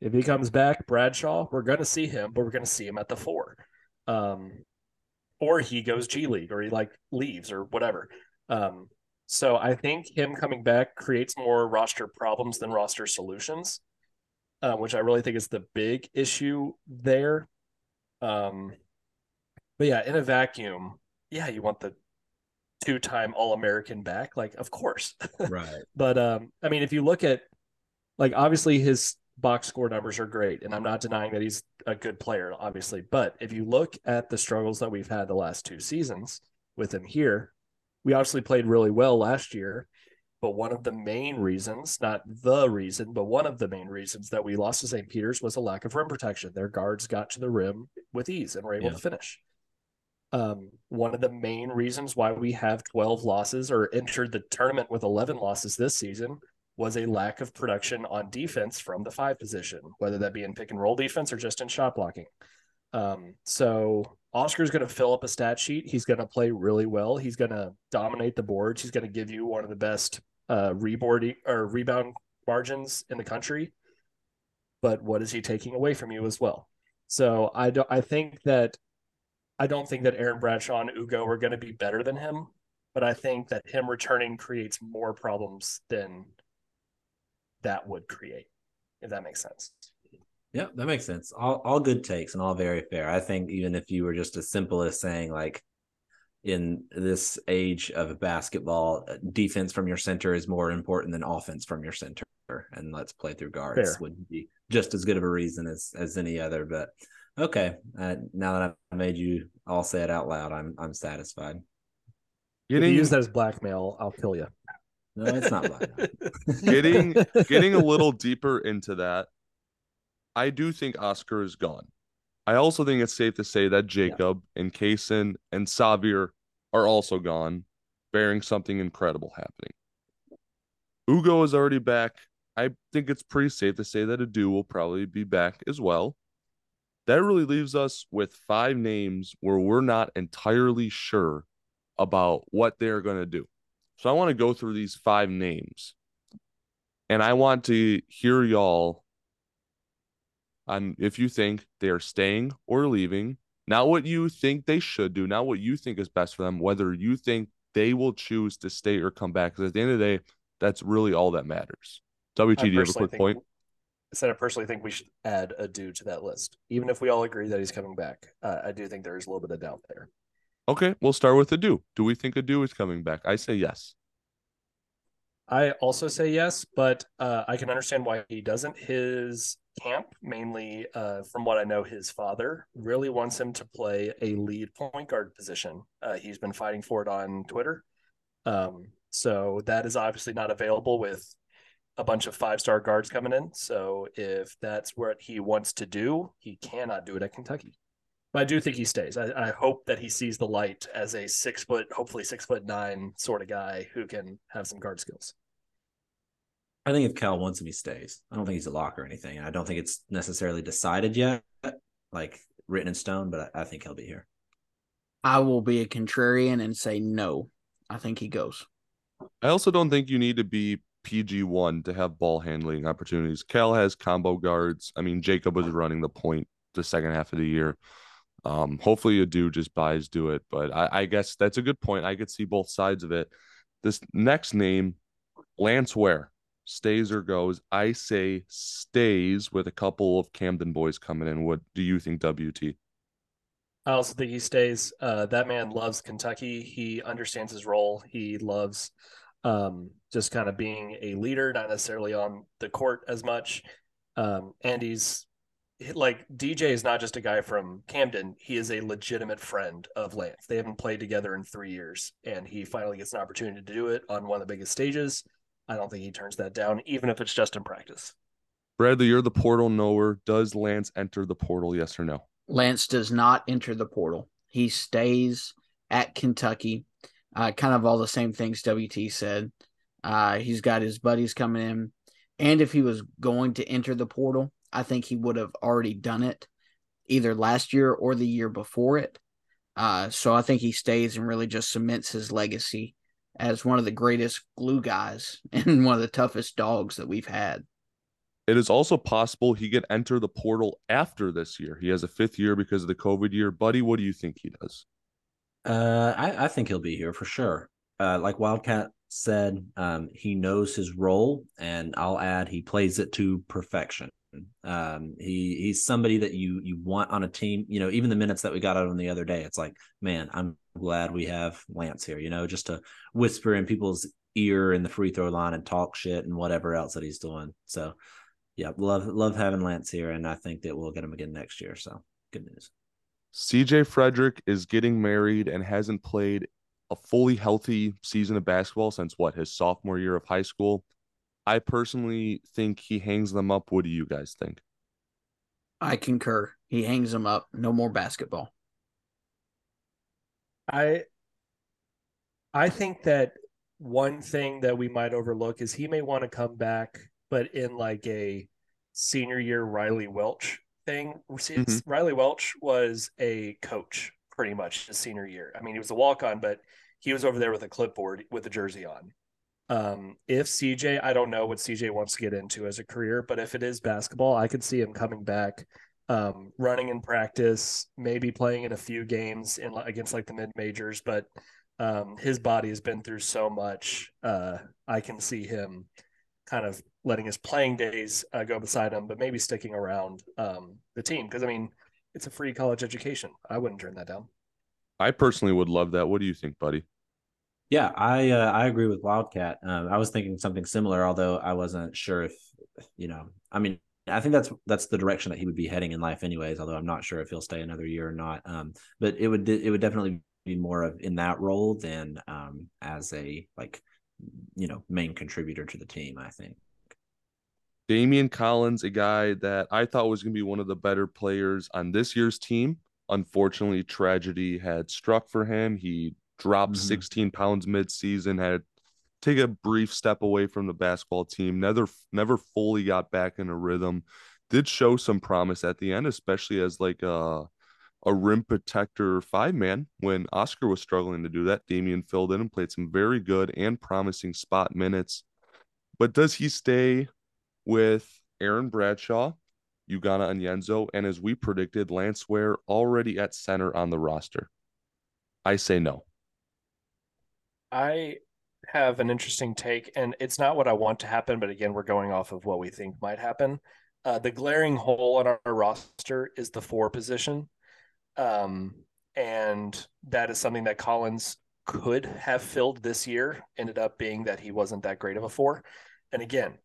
If he comes back, Bradshaw, we're going to see him, but we're going to see him at the four. Um, or he goes G League or he like leaves or whatever. Um, so I think him coming back creates more roster problems than roster solutions, uh, which I really think is the big issue there. Um, but yeah, in a vacuum, yeah, you want the two-time All-American back, like of course, <laughs> right? but um, I mean, if you look at like obviously his box score numbers are great, and I'm not denying that he's a good player, obviously. But if you look at the struggles that we've had the last two seasons with him here, we obviously played really well last year, but one of the main reasons, not the reason, but one of the main reasons that we lost to St. Peter's was a lack of rim protection. Their guards got to the rim with ease and were able yeah. to finish. Um, one of the main reasons why we have 12 losses or entered the tournament with 11 losses this season was a lack of production on defense from the five position, whether that be in pick and roll defense or just in shot blocking. Um, so Oscar's going to fill up a stat sheet. He's going to play really well. He's going to dominate the boards. He's going to give you one of the best uh, reboard or rebound margins in the country. But what is he taking away from you as well? So I don't. I think that I don't think that Aaron Bradshaw and Ugo are going to be better than him, but I think that him returning creates more problems than that would create, if that makes sense. Yeah, that makes sense. All all good takes and all very fair. I think even if you were just as simple as saying like in this age of basketball, uh, defense from your center is more important than offense from your center, and let's play through guards Fair. would be just as good of a reason as as any other. But okay, uh, now that I've made you all say it out loud, I'm I'm satisfied. If you Getting use that as blackmail, I'll kill you. No, it's not black. <laughs> getting getting a <laughs> little deeper into that, I do think Oscar is gone. I also think it's safe to say that Jacob and Cason and Sahvir are also gone, bearing something incredible happening. Ugo is already back. I think it's pretty safe to say that Adou will probably be back as well. That really leaves us with five names where we're not entirely sure about what they're going to do. So I want to go through these five names and I want to hear y'all on if you think they are staying or leaving, not what you think they should do, not what you think is best for them, whether you think they will choose to stay or come back. Because at the end of the day, that's really all that matters. WT, I do you have a personally quick think- point? I said I personally think we should add Adou to that list, even if we all agree that he's coming back. Uh, I do think there is a little bit of doubt there. Okay, we'll start with Adou. Do Do we think Adou is coming back? I say yes. I also say yes, but uh, I can understand why he doesn't. His camp, mainly uh, from what I know, his father really wants him to play a lead point guard position. Uh, he's been fighting for it on Twitter. Um, so that is obviously not available with a bunch of five star guards coming in. So if that's what he wants to do, he cannot do it at Kentucky. But I do think he stays. I, I hope that he sees the light as a six foot, hopefully six foot nine sort of guy who can have some guard skills. I think if Cal wants him, he stays. I don't think he's a lock or anything. I don't think it's necessarily decided yet, like written in stone. But I, I think he'll be here. I will be a contrarian and say no. I think he goes. I also don't think you need to be PG one to have ball handling opportunities. Cal has combo guards. I mean, Jacob was running the point the second half of the year. Um, hopefully Adou just buys do it, but I, I guess that's a good point. I could see both sides of it. This next name, Lance Ware, stays or goes. I say stays with a couple of Camden boys coming in. What do you think, WT? I also think he stays. Uh, that man loves Kentucky. He understands his role. He loves um, just kind of being a leader, not necessarily on the court as much. Um, and he's like DJ is not just a guy from Camden. He is a legitimate friend of Lance. They haven't played together in three years, and he finally gets an opportunity to do it on one of the biggest stages. I don't think he turns that down, even if it's just in practice. Bradley, you're the portal knower. Does Lance enter the portal? Yes or no? Lance does not enter the portal. He stays at Kentucky. Uh, kind of all the same things WT said. Uh, he's got his buddies coming in. And if he was going to enter the portal, I think he would have already done it either last year or the year before it. Uh, so I think he stays and really just cements his legacy as one of the greatest glue guys <laughs> and one of the toughest dogs that we've had. It is also possible he could enter the portal after this year. He has a fifth year because of the COVID year. Buddy, what do you think he does? Uh, I, I think he'll be here for sure. Uh, like Wildcat said, um, he knows his role, and I'll add he plays it to perfection. Um, he he's somebody that you you want on a team. You know, even the minutes that we got out on the other day, it's like, man, I'm glad we have Lance here. You know, just to whisper in people's ear in the free throw line and talk shit and whatever else that he's doing. So, yeah, love love having Lance here, and I think that we'll get him again next year. So, good news. CJ Fredrick is getting married and hasn't played a fully healthy season of basketball since what his sophomore year of high school. I personally think he hangs them up. What do you guys think? I concur. He hangs them up. No more basketball. I I think that one thing that we might overlook is he may want to come back, but in like a senior year Riley Welch thing. It's- Riley Welch was a coach pretty much his senior year. I mean, he was a walk on, but he was over there with a clipboard with a jersey on. Um, if CJ, I don't know what CJ wants to get into as a career, but if it is basketball, I could see him coming back, um, running in practice, maybe playing in a few games in against like the mid majors, but um, his body has been through so much. Uh, I can see him kind of letting his playing days uh, go beside him, but maybe sticking around um, the team because I mean it's a free college education. I wouldn't turn that down. I personally would love that. What do you think, buddy? Yeah, I uh, I agree with Wildcat. Um, I was thinking something similar, although I wasn't sure if you know. I mean, I think that's that's the direction that he would be heading in life, anyways. Although I'm not sure if he'll stay another year or not. Um, but it would it would definitely be more of in that role than um as a like you know main contributor to the team. I think. Daimion Collins, a guy that I thought was going to be one of the better players on this year's team. Unfortunately, tragedy had struck for him. He dropped Mhm. 16 pounds mid-season, had take a brief step away from the basketball team. Never, never fully got back in a rhythm. Did show some promise at the end, especially as like a a rim protector five man when Oscar was struggling to do that. Daimion filled in and played some very good and promising spot minutes. But does he stay with Aaron Bradshaw, Ugonna Onyenso, and as we predicted, Lance Ware already at center on the roster? I say no. I have an interesting take, and it's not what I want to happen, but again, we're going off of what we think might happen. Uh, the glaring hole on our roster is the four position. Um, and that is something that Collins could have filled this year, ended up being that he wasn't that great of a four. And again,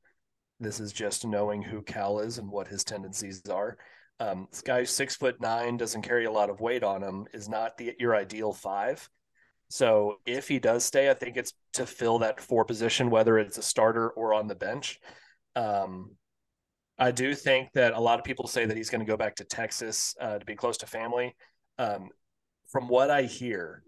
this is just knowing who Cal is and what his tendencies are. Um, this guy six foot nine doesn't carry a lot of weight on him is not the your ideal five. So if he does stay, I think it's to fill that four position, whether it's a starter or on the bench. Um, I do think that a lot of people say that he's going to go back to Texas uh, to be close to family. Um, from what I hear,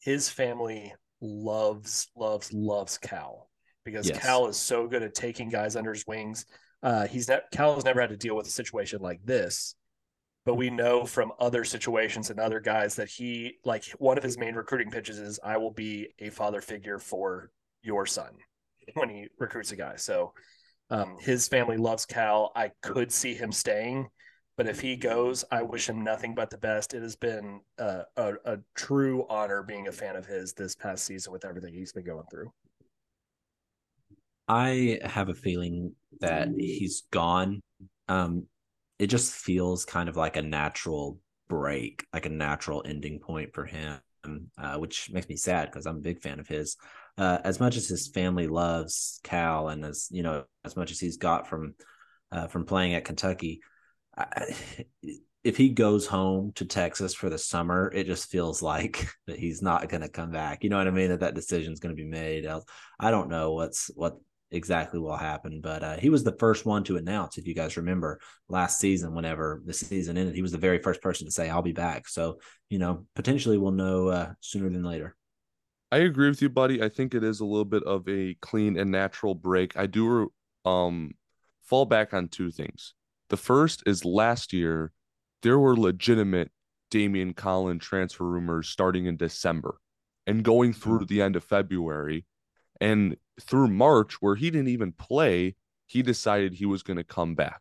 his family loves, loves, loves Cal because Yes. Cal is so good at taking guys under his wings. Uh, he's ne- Cal has never had to deal with a situation like this, but we know from other situations and other guys that he like one of his main recruiting pitches is I will be a father figure for your son <laughs> when he recruits a guy. So um, his family loves Cal. I could see him staying, but if he goes, I wish him nothing but the best. It has been uh, a, a true honor being a fan of his this past season with everything he's been going through. I have a feeling that he's gone. Um, it just feels kind of like a natural break, like a natural ending point for him, uh, which makes me sad because I'm a big fan of his. Uh, as much as his family loves Cal, and as you know, as much as he's got from uh, from playing at Kentucky, I, <laughs> if he goes home to Texas for the summer, it just feels like <laughs> that he's not going to come back. You know what I mean? That that decision is going to be made. I, I don't know what's what exactly what happened, but uh, he was the first one to announce. If you guys remember last season, whenever the season ended, he was the very first person to say, "I'll be back." So you know, potentially we'll know uh, sooner than later. I agree with you, buddy. I think it is a little bit of a clean and natural break. I do um fall back on two things. The first is last year there were legitimate Daimion Collin transfer rumors starting in December and going through the end of February and through March where he didn't even play, he decided he was going to come back.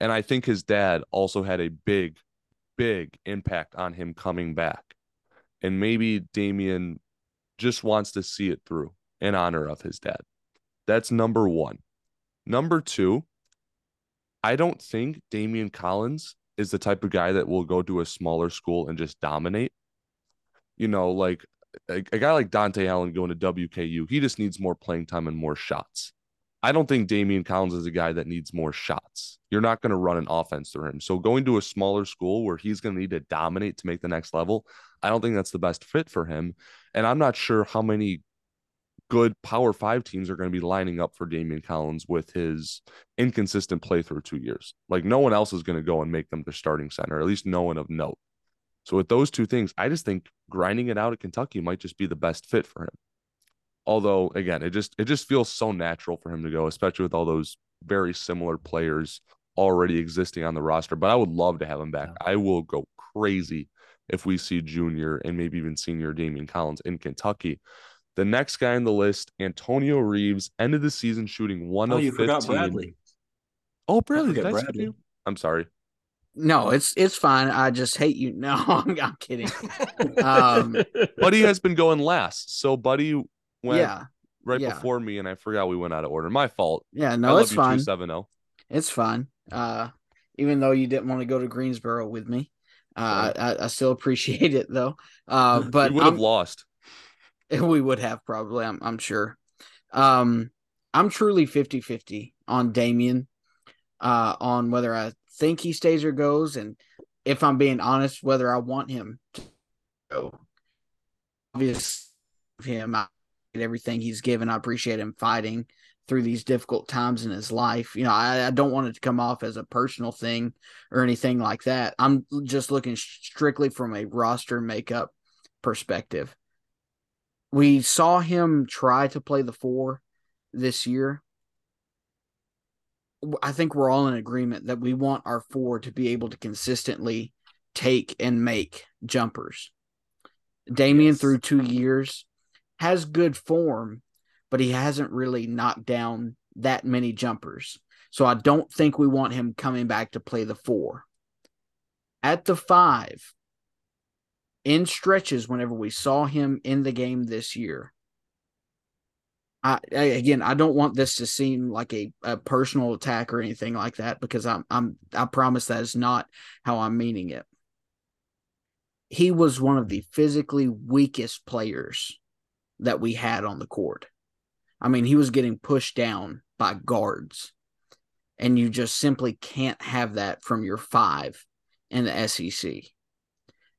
And I think his dad also had a big big impact on him coming back and maybe Daimion just wants to see it through in honor of his dad. That's number one. Number two, I don't think Daimion Collins is the type of guy that will go to a smaller school and just dominate. You know, like a, a guy like Dante Allen going to WKU, he just needs more playing time and more shots. I don't think Daimion Collins is a guy that needs more shots. You're not going to run an offense through him. So going to a smaller school where he's going to need to dominate to make the next level, I don't think that's the best fit for him. And I'm not sure how many good Power Five teams are going to be lining up for Daimion Collins with his inconsistent play through two years. Like no one else is going to go and make them their starting center, at least no one of note. So with those two things, I just think grinding it out at Kentucky might just be the best fit for him. Although again, it just it just feels so natural for him to go, especially with all those very similar players already existing on the roster. But I would love to have him back. I will go crazy if we see junior and maybe even senior Daimion Collins in Kentucky. The next guy on the list, Antonio Reeves, ended the season shooting oh, one Oh, of you 15. forgot Bradley. Oh, Bradley. Did I Bradley. I'm sorry. No, it's it's fine. I just hate you. <laughs> No, I'm, I'm kidding. Um, <laughs> Buddy has been going last. So Buddy went yeah, right Yeah. before me, and I forgot we went out of order. My fault. Yeah, no, love it's fine. seven oh. zero. It's fine. Uh, even though you didn't want to go to Greensboro with me, uh, I, I still <laughs> appreciate it though. Uh, but we would have I'm- lost. we would have probably, I'm, I'm sure. Um, I'm truly 50 50 on Daimion, uh, on whether I think he stays or goes. And if I'm being honest, whether I want him to go. Obviously, him, I everything he's given. I appreciate him fighting through these difficult times in his life. You know, I, I don't want it to come off as a personal thing or anything like that. I'm just looking strictly from a roster makeup perspective. We saw him try to play the four this year. I think we're all in agreement that we want our four to be able to consistently take and make jumpers. Daimion, Yes. through two years, has good form, but he hasn't really knocked down that many jumpers. So I don't think we want him coming back to play the four. At the five, in stretches, whenever we saw him in the game this year, I, I again, I don't want this to seem like a, a personal attack or anything like that because I'm I'm I promise that is not how I'm meaning it. He was one of the physically weakest players that we had on the court. I mean, he was getting pushed down by guards, and you just simply can't have that from your five in the SEC.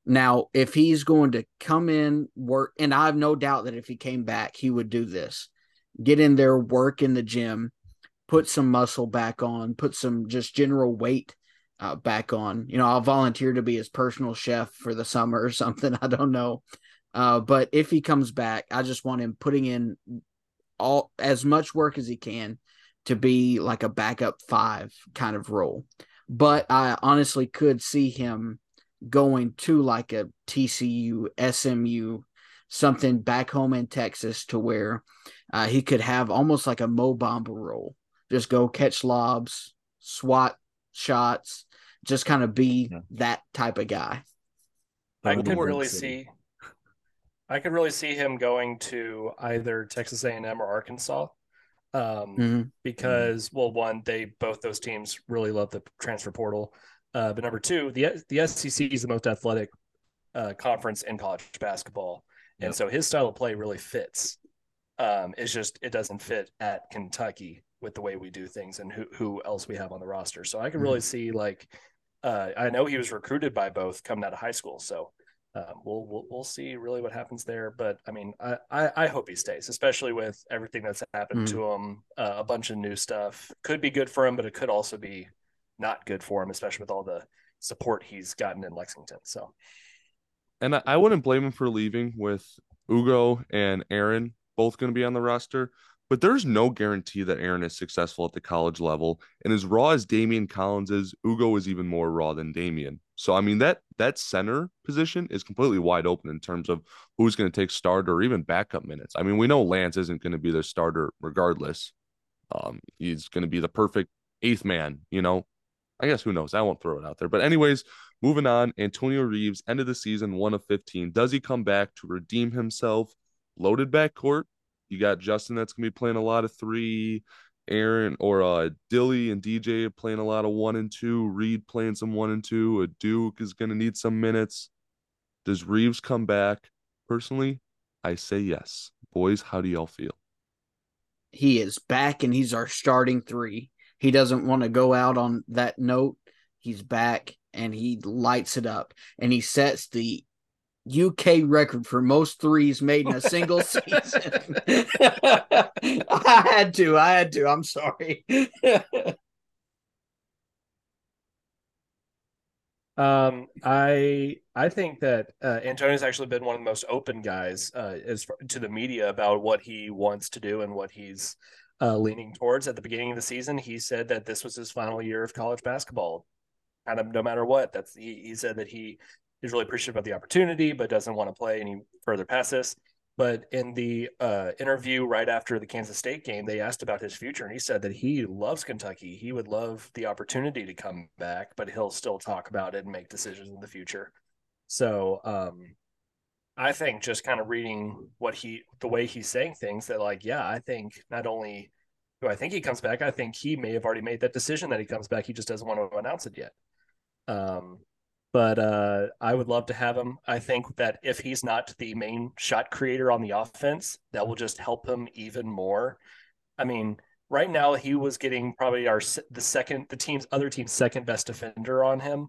Now, if he's going to come in, work, and I have no doubt that if he came back, he would do this get in there, work in the gym, put some muscle back on, put some just general weight uh, back on. You know, I'll volunteer to be his personal chef for the summer or <laughs> something. I don't know. Uh, but if he comes back, I just want him putting in all as much work as he can to be like a backup five kind of role. But I honestly could see him going to like a TCU, SMU, something back home in Texas to where uh, he could have almost like a Mo Bamba role. Just go catch lobs, swat shots, just kind of be Yeah. that type of guy. I could Broad really City. see. I could really see him going to either Texas A&M or Arkansas, um, Mhm. because well, one, they both those teams really love the transfer portal, uh, but number two, the the SEC is the most athletic uh, conference in college basketball, and Yep. so his style of play really fits. Um, it's just it doesn't fit at Kentucky with the way we do things and who who else we have on the roster. So I can really see like uh, I know he was recruited by both coming out of high school, so um, we'll, we'll we'll see really what happens there. But I mean, I I, I hope he stays, especially with everything that's happened Mm. to him. Uh, a bunch of new stuff could be good for him, but it could also be not good for him, especially with all the support he's gotten in Lexington. So And I, I wouldn't blame him for leaving with Ugo and Aaron both going to be on the roster. But there's no guarantee that Aaron is successful at the college level. And as raw as Daimion Collins is, Ugo is even more raw than Daimion. So I mean that that center position is completely wide open in terms of who's going to take starter or even backup minutes. I mean, we know Lance isn't going to be the starter regardless. Um, he's going to be the perfect eighth man, you know. I guess who knows? I won't throw it out there. But anyways, moving on, Antonio Reeves ended the season one of 15. Does he come back to redeem himself? Loaded backcourt. You got Justin that's gonna be playing a lot of three, Aaron or uh Dilly and DJ playing a lot of one and two, Reed playing some one and two, Adou is gonna need some minutes. Does Reeves come back? Personally, I say yes. Boys, how do y'all feel? He is back and he's our starting three. He doesn't want to go out on that note. He's back and he lights it up and he sets the UK record for most threes made in a single <laughs> season. I had to. I had to. I'm sorry. Um, I I think that uh, Antonio's actually been one of the most open guys uh, as far, to the media about what he wants to do and what he's uh, leaning towards. At the beginning of the season, he said that this was his final year of college basketball, kind of no matter what. That's he, he said that he is really appreciative of the opportunity, but doesn't want to play any further past this. But in the uh, interview right after the Kansas State game, they asked about his future, and he said that he loves Kentucky. He would love the opportunity to come back, but he'll still talk about it and make decisions in the future. So um, I think just kind of reading what he, the way he's saying things, that like, yeah, I think not only do I think he comes back, I think he may have already made that decision that he comes back. He just doesn't want to announce it yet. Um, but uh, I would love to have him. I think that if he's not the main shot creator on the offense, that will just help him even more. I mean, right now he was getting probably our the second the team's other team's second best defender on him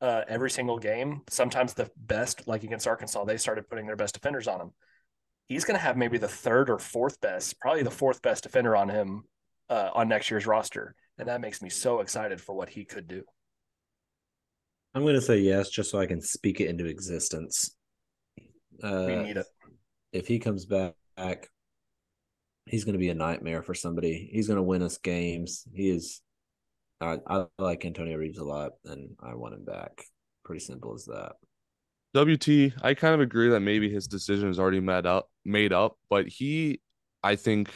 uh, every single game. Sometimes the best, like against Arkansas, they started putting their best defenders on him. He's going to have maybe the third or fourth best, probably the fourth best defender on him uh, on next year's roster, and that makes me so excited for what he could do. I'm going to say yes, just so I can speak it into existence. Uh, we need it. If he comes back, he's going to be a nightmare for somebody. He's going to win us games. He is. I, I like Antonio Reeves a lot, and I want him back. Pretty simple as that. WT, I kind of agree that maybe his decision is already made up, made up, but he, I think,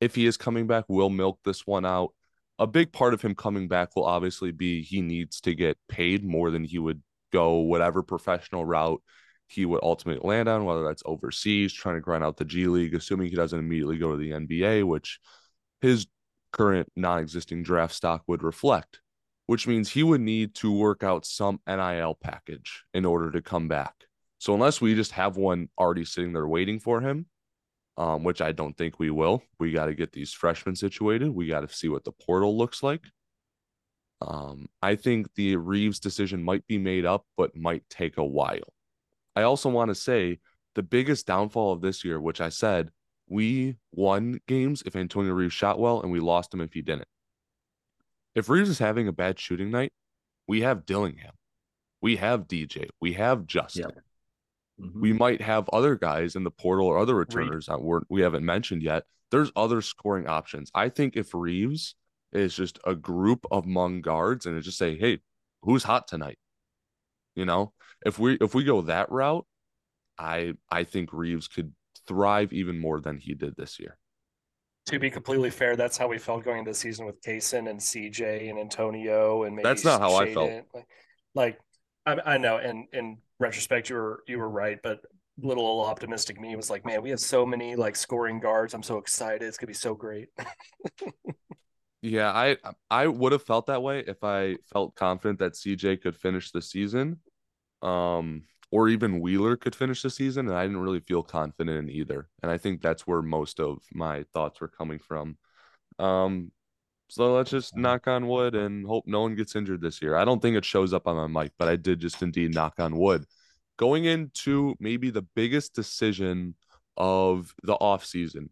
if he is coming back, will milk this one out a big part of him coming back will obviously be he needs to get paid more than he would go whatever professional route he would ultimately land on, whether that's overseas, trying to grind out the G League, assuming he doesn't immediately go to the NBA, which his current non existing draft stock would reflect, which means he would need to work out some NIL package in order to come back. So, unless we just have one already sitting there waiting for him, um, which I don't think we will. We got to get these freshmen situated. We got to see what the portal looks like. Um, I think the Reeves decision might be made up, but might take a while. I also want to say the biggest downfall of this year, which I said, we won games if Antonio Reeves shot well, and we lost him if he didn't. If Reeves is having a bad shooting night, we have Dillingham, we have DJ, we have Justin. Yep. Mm-hmm. We might have other guys in the portal or other returners that weren't we haven't mentioned yet. There's other scoring options. I think if Reeves is just a group of Hmong guards and just say, hey, who's hot tonight? You know, if we if we go that route, I I think Reeves could thrive even more than he did this year. To be completely fair, that's how we felt going into the season with Cason and CJ and Antonio and maybe that's not how Shaden. I felt. Like, like I, I know, and and retrospect, you were you were right, but little optimistic me was like, man, we have so many like scoring guards. I'm so excited. It's gonna be so great. <laughs> yeah, I I would have felt that way if I felt confident that CJ could finish the season. Um or even Wheeler could finish the season, and I didn't really feel confident in either. And I think that's where most of my thoughts were coming from. Um, so let's just knock on wood and hope no one gets injured this year. I don't think it shows up on my mic, but I did just indeed knock on wood. Going into maybe the biggest decision of the offseason,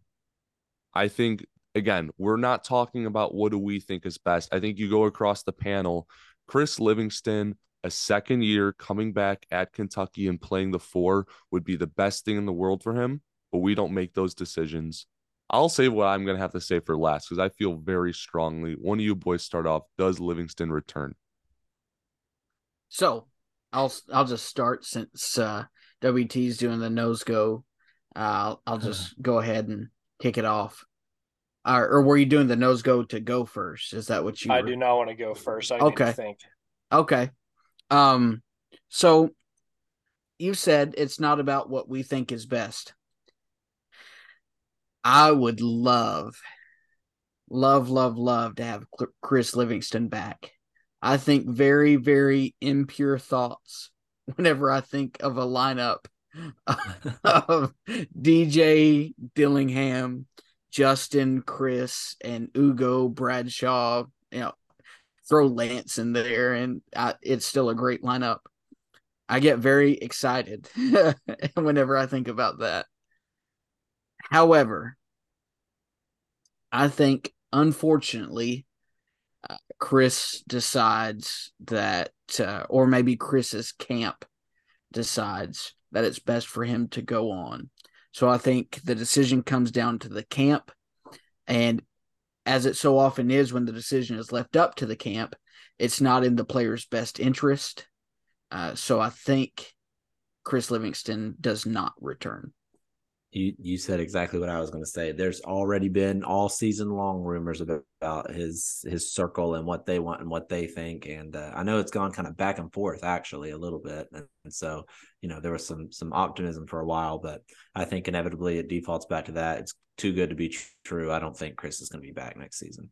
I think, again, we're not talking about what do we think is best. I think you go across the panel, Chris Livingston, a second year coming back at Kentucky and playing the four would be the best thing in the world for him, but we don't make those decisions. I'll say what I'm going to have to say for last because I feel very strongly. One of you boys start off. Does Livingston return? So I'll I'll just start since uh, WT's doing the nose go. Uh, I'll just go ahead and kick it off. Uh, or were you doing the nose go to go first? Is that what you? I were... do not want to go first. I okay. think. Okay. Um. So you said it's not about what we think is best. I would love, love, love, love to have Chris Livingston back. I think very, very impure thoughts <laughs> whenever I think of a lineup <laughs> of DJ Dillingham, Justin, Chris, and Ugo Bradshaw. You know, throw Lance in there, and I, it's still a great lineup. I get very excited <laughs> whenever I think about that. However, I think unfortunately, uh, Chris decides that, uh, or maybe Chris's camp decides that it's best for him to go on. So I think the decision comes down to the camp. And as it so often is when the decision is left up to the camp, it's not in the player's best interest. Uh, so I think Chris Livingston does not return. You you said exactly what I was going to say. There's already been all season long rumors about, his his circle and what they want and what they think, and uh, I know it's gone kind of back and forth actually a little bit, and, and so you know there was some some optimism for a while, but I think inevitably it defaults back to that. It's too good to be true. I don't think Chris is going to be back next season.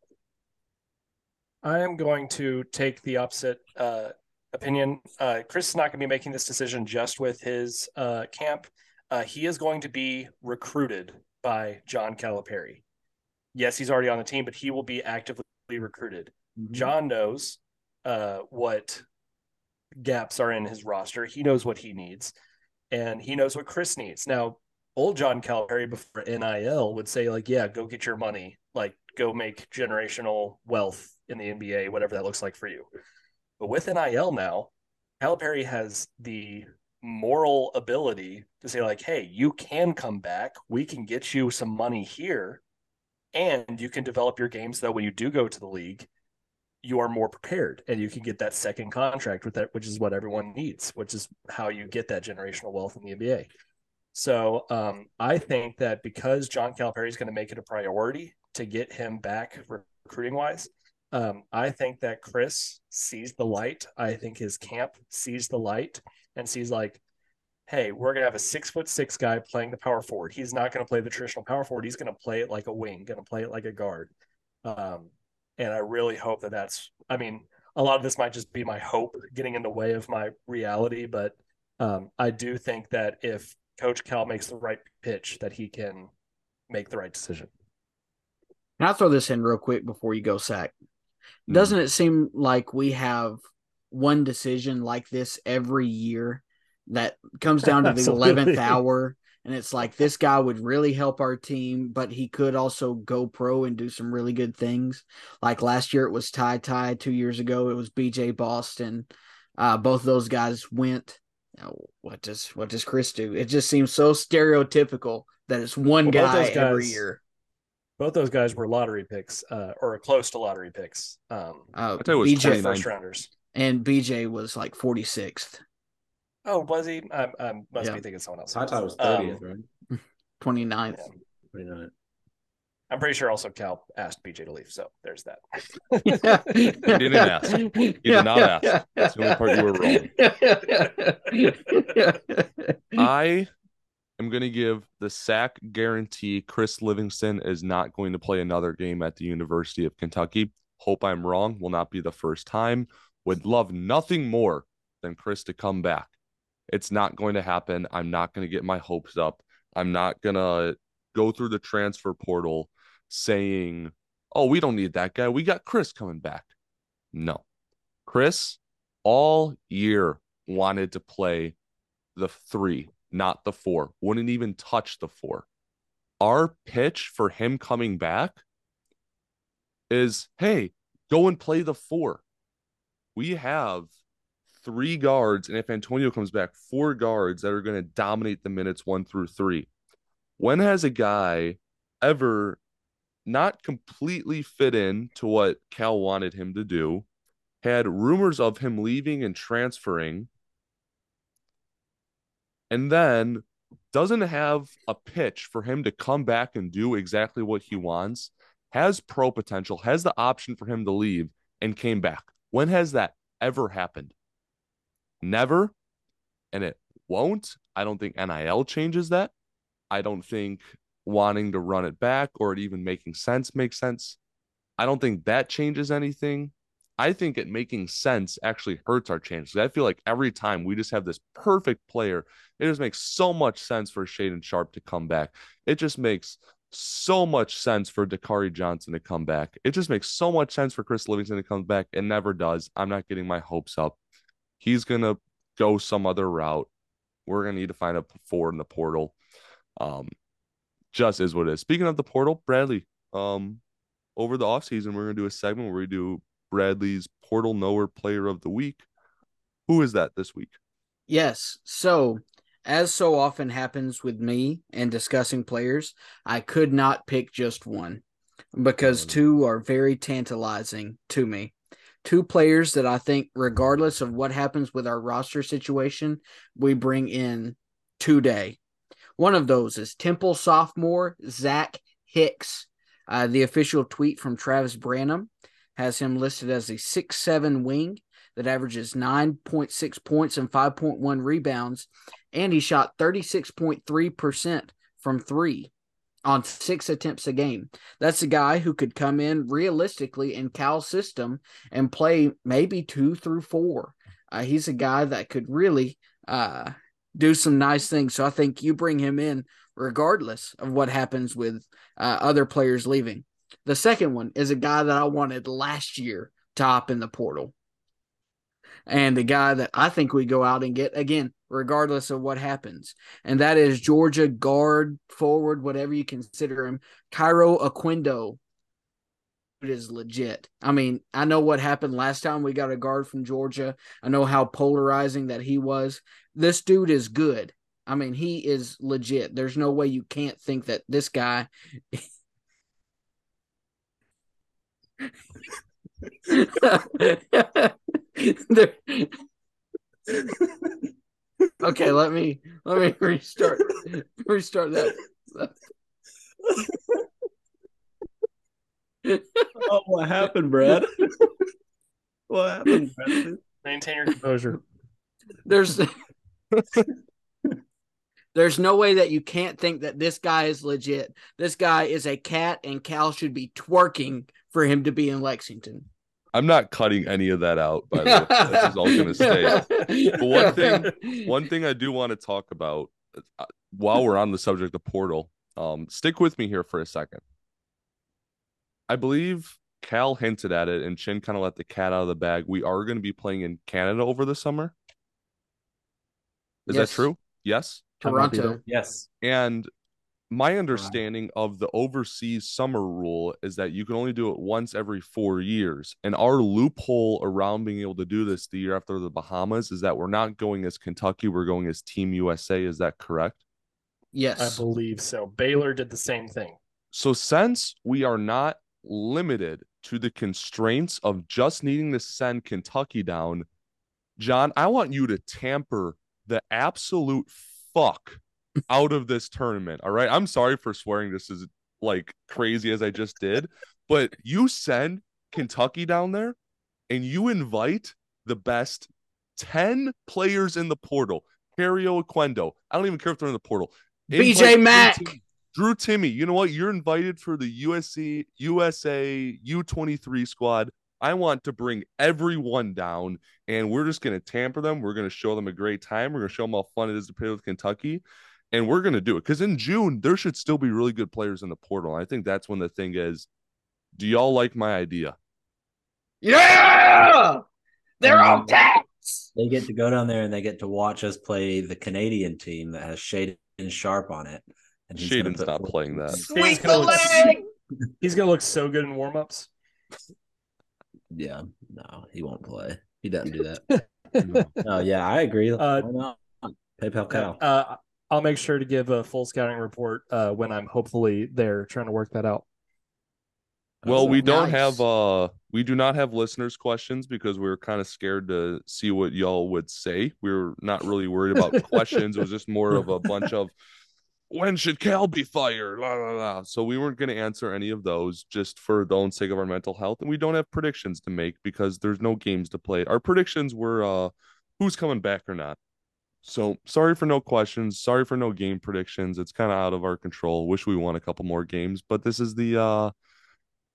I am going to take the opposite uh, opinion. Uh, Chris is not going to be making this decision just with his uh, camp. Uh, he is going to be recruited by John Calipari. Yes, he's already on the team, but he will be actively recruited. Mm-hmm. John knows uh, what gaps are in his roster. He knows what he needs, and he knows what Chris needs. Now, old John Calipari before NIL would say, like, yeah, go get your money, like, go make generational wealth in the NBA, whatever that looks like for you. But with NIL now, Calipari has the moral ability to say like hey you can come back. We can get you some money here and you can develop your game so that when you do go to the league you are more prepared and you can get that second contract with that which is what everyone needs which is how you get that generational wealth in the nba so um, i think that because john calipari is going to make it a priority to get him back recruiting wise um, i think that chris sees the light. I think his camp sees the light and sees like, hey, we're gonna have a six foot six guy playing the power forward. He's not gonna play the traditional power forward. He's gonna play it like a wing, gonna play it like a guard. Um, and I really hope that that's. I mean, a lot of this might just be my hope getting in the way of my reality, but um, I do think that if Coach Cal makes the right pitch, that he can make the right decision. Can I throw this in real quick before you go, Sack? Hmm. Doesn't it seem like we have one decision like this every year that comes <laughs> down to the 11th hour and it's like this guy would really help our team but he could also go pro and do some really good things. Like last year it was ty ty two years ago it was bj boston. Uh, both those guys went. What does what does chris do? It just seems so stereotypical that it's one well, guy guys, every year. both those guys were lottery picks uh, or close to lottery picks um uh, BJ, first rounders and BJ was like 46th. Oh, was he? I, I must yeah. be thinking someone else. I thought it was 30th, um, right? <laughs> 29th. Yeah. 29th. I'm pretty sure also Cal asked BJ to leave, so there's that. <laughs> he didn't ask. He did not ask. That's the only part you were wrong. <laughs> I am going to give the sack guarantee Chris Livingston is not going to play another game at the University of Kentucky. Hope I'm wrong. Will not be the first time would love nothing more than Chris to come back. It's not going to happen. I'm not going to get my hopes up. I'm not going to go through the transfer portal saying, oh, we don't need that guy. We got Chris coming back. No. Chris all year wanted to play the three, not the four, wouldn't even touch the four. Our pitch for him coming back is hey, go and play the four we have three guards, and if Antonio comes back, four guards that are going to dominate the minutes one through three. When has a guy ever not completely fit in to what Cal wanted him to do, had rumors of him leaving and transferring, and then doesn't have a pitch for him to come back and do exactly what he wants, has pro potential, has the option for him to leave, and came back. When has that ever happened? Never. And it won't. I don't think NIL changes that. I don't think wanting to run it back or it even making sense makes sense. I don't think that changes anything. I think it making sense actually hurts our chances. I feel like every time we just have this perfect player, it just makes so much sense for Shaedon Sharpe to come back. It just makes so much sense for Dakari Johnson to come back. It just makes so much sense for Chris Livingston to come back. It never does. I'm not getting my hopes up. He's gonna go some other route. We're gonna need to find a four in the portal. Um, just is what it is. Speaking of the portal, Bradley, um, over the offseason, we're gonna do a segment where we do Bradley's portal knower player of the week. Who is that this week? Yes. So as so often happens with me and discussing players, I could not pick just one because mm. two are very tantalizing to me. Two players that I think, regardless of what happens with our roster situation, we bring in today. One of those is Temple sophomore Zach Hicks. Uh, the official tweet from Travis Branham has him listed as a six-seven wing that averages 9.6 points and 5.1 rebounds, and he shot 36.3% from three on six attempts a game. That's a guy who could come in realistically in Cal's system and play maybe two through four. Uh, he's a guy that could really uh, do some nice things. So I think you bring him in regardless of what happens with uh, other players leaving. The second one is a guy that I wanted last year to top in the portal. And the guy that I think we go out and get again, regardless of what happens. And that is Georgia guard, forward, whatever you consider him, Kario Oquendo. It is legit. I mean, I know what happened last time we got a guard from Georgia. I know how polarizing that he was. This dude is good. I mean, he is legit. There's no way you can't think that this guy. <laughs> <laughs> okay, let me let me restart restart that. oh, what happened, Brad? what happened, Brad? Maintain your composure. There's there's no way that you can't think that this guy is legit. This guy is a cat, and Cal should be twerking for him to be in Lexington. I'm not cutting any of that out, by the way. This is all going to stay. <laughs> But one thing, one thing I do want to talk about uh, while we're on the subject of portal, um, stick with me here for a second. I believe Cal hinted at it, and Chin kind of let the cat out of the bag. We are going to be playing in Canada over the summer. Is Yes. that true? Yes. Toronto. Yes. And my understanding of the overseas summer rule is that you can only do it once every four years. And our loophole around being able to do this the year after the Bahamas is that we're not going as Kentucky, we're going as Team USA. Is that correct? Yes. I believe so. Baylor did the same thing. So, since we are not limited to the constraints of just needing to send Kentucky down, John, I want you to tamper the absolute fuck out of this tournament. All right. I'm sorry for swearing this is like crazy as I just did, but you send Kentucky down there and you invite the best 10 players in the portal. Kario Oquendo. I don't even care if they're in the portal. Invite BJ Drew Mack. Timme. Drew Timme, you know what? You're invited for the USC USA U23 squad. I want to bring everyone down, and we're just going to tamper them. We're going to show them a great time. We're going to show them how fun it is to play with Kentucky, and we're going to do it. Because in June, there should still be really good players in the portal. I think that's when the thing is do y'all like my idea? Yeah. They're Um, all cats. They get to go down there and they get to watch us play the Canadian team that has Shaedon Sharpe on it. And he's Shaedon's put not four- playing that. Sweep gonna the look- leg. He's gonna look so good in warmups. Yeah, no, he won't play. He doesn't do that. <laughs> no, yeah, I agree. Uh, Why not? PayPal cow. Uh, I'll make sure to give a full scouting report uh, when I'm hopefully there trying to work that out. Well, we don't Nice. have uh we do not have listeners questions because we were kind of scared to see what y'all would say. We were not really worried about <laughs> questions. It was just more of a bunch of when should Cal be fired? La, la, la. So we weren't going to answer any of those just for the own sake of our mental health. And we don't have predictions to make because there's no games to play. Our predictions were uh who's coming back or not. So sorry for no questions. Sorry for no game predictions. It's kind of out of our control. Wish we won a couple more games, but this is the uh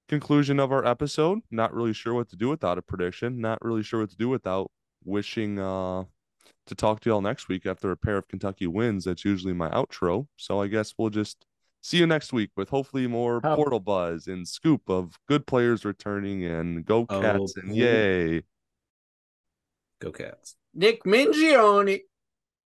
conclusion of our episode. Not really sure what to do without a prediction. Not really sure what to do without wishing uh to talk to y'all next week after a pair of Kentucky wins. That's usually my outro. So I guess we'll just see you next week with hopefully more portal buzz and scoop of good players returning and go Oh, cats and yay. Go Cats. Nick Mingione.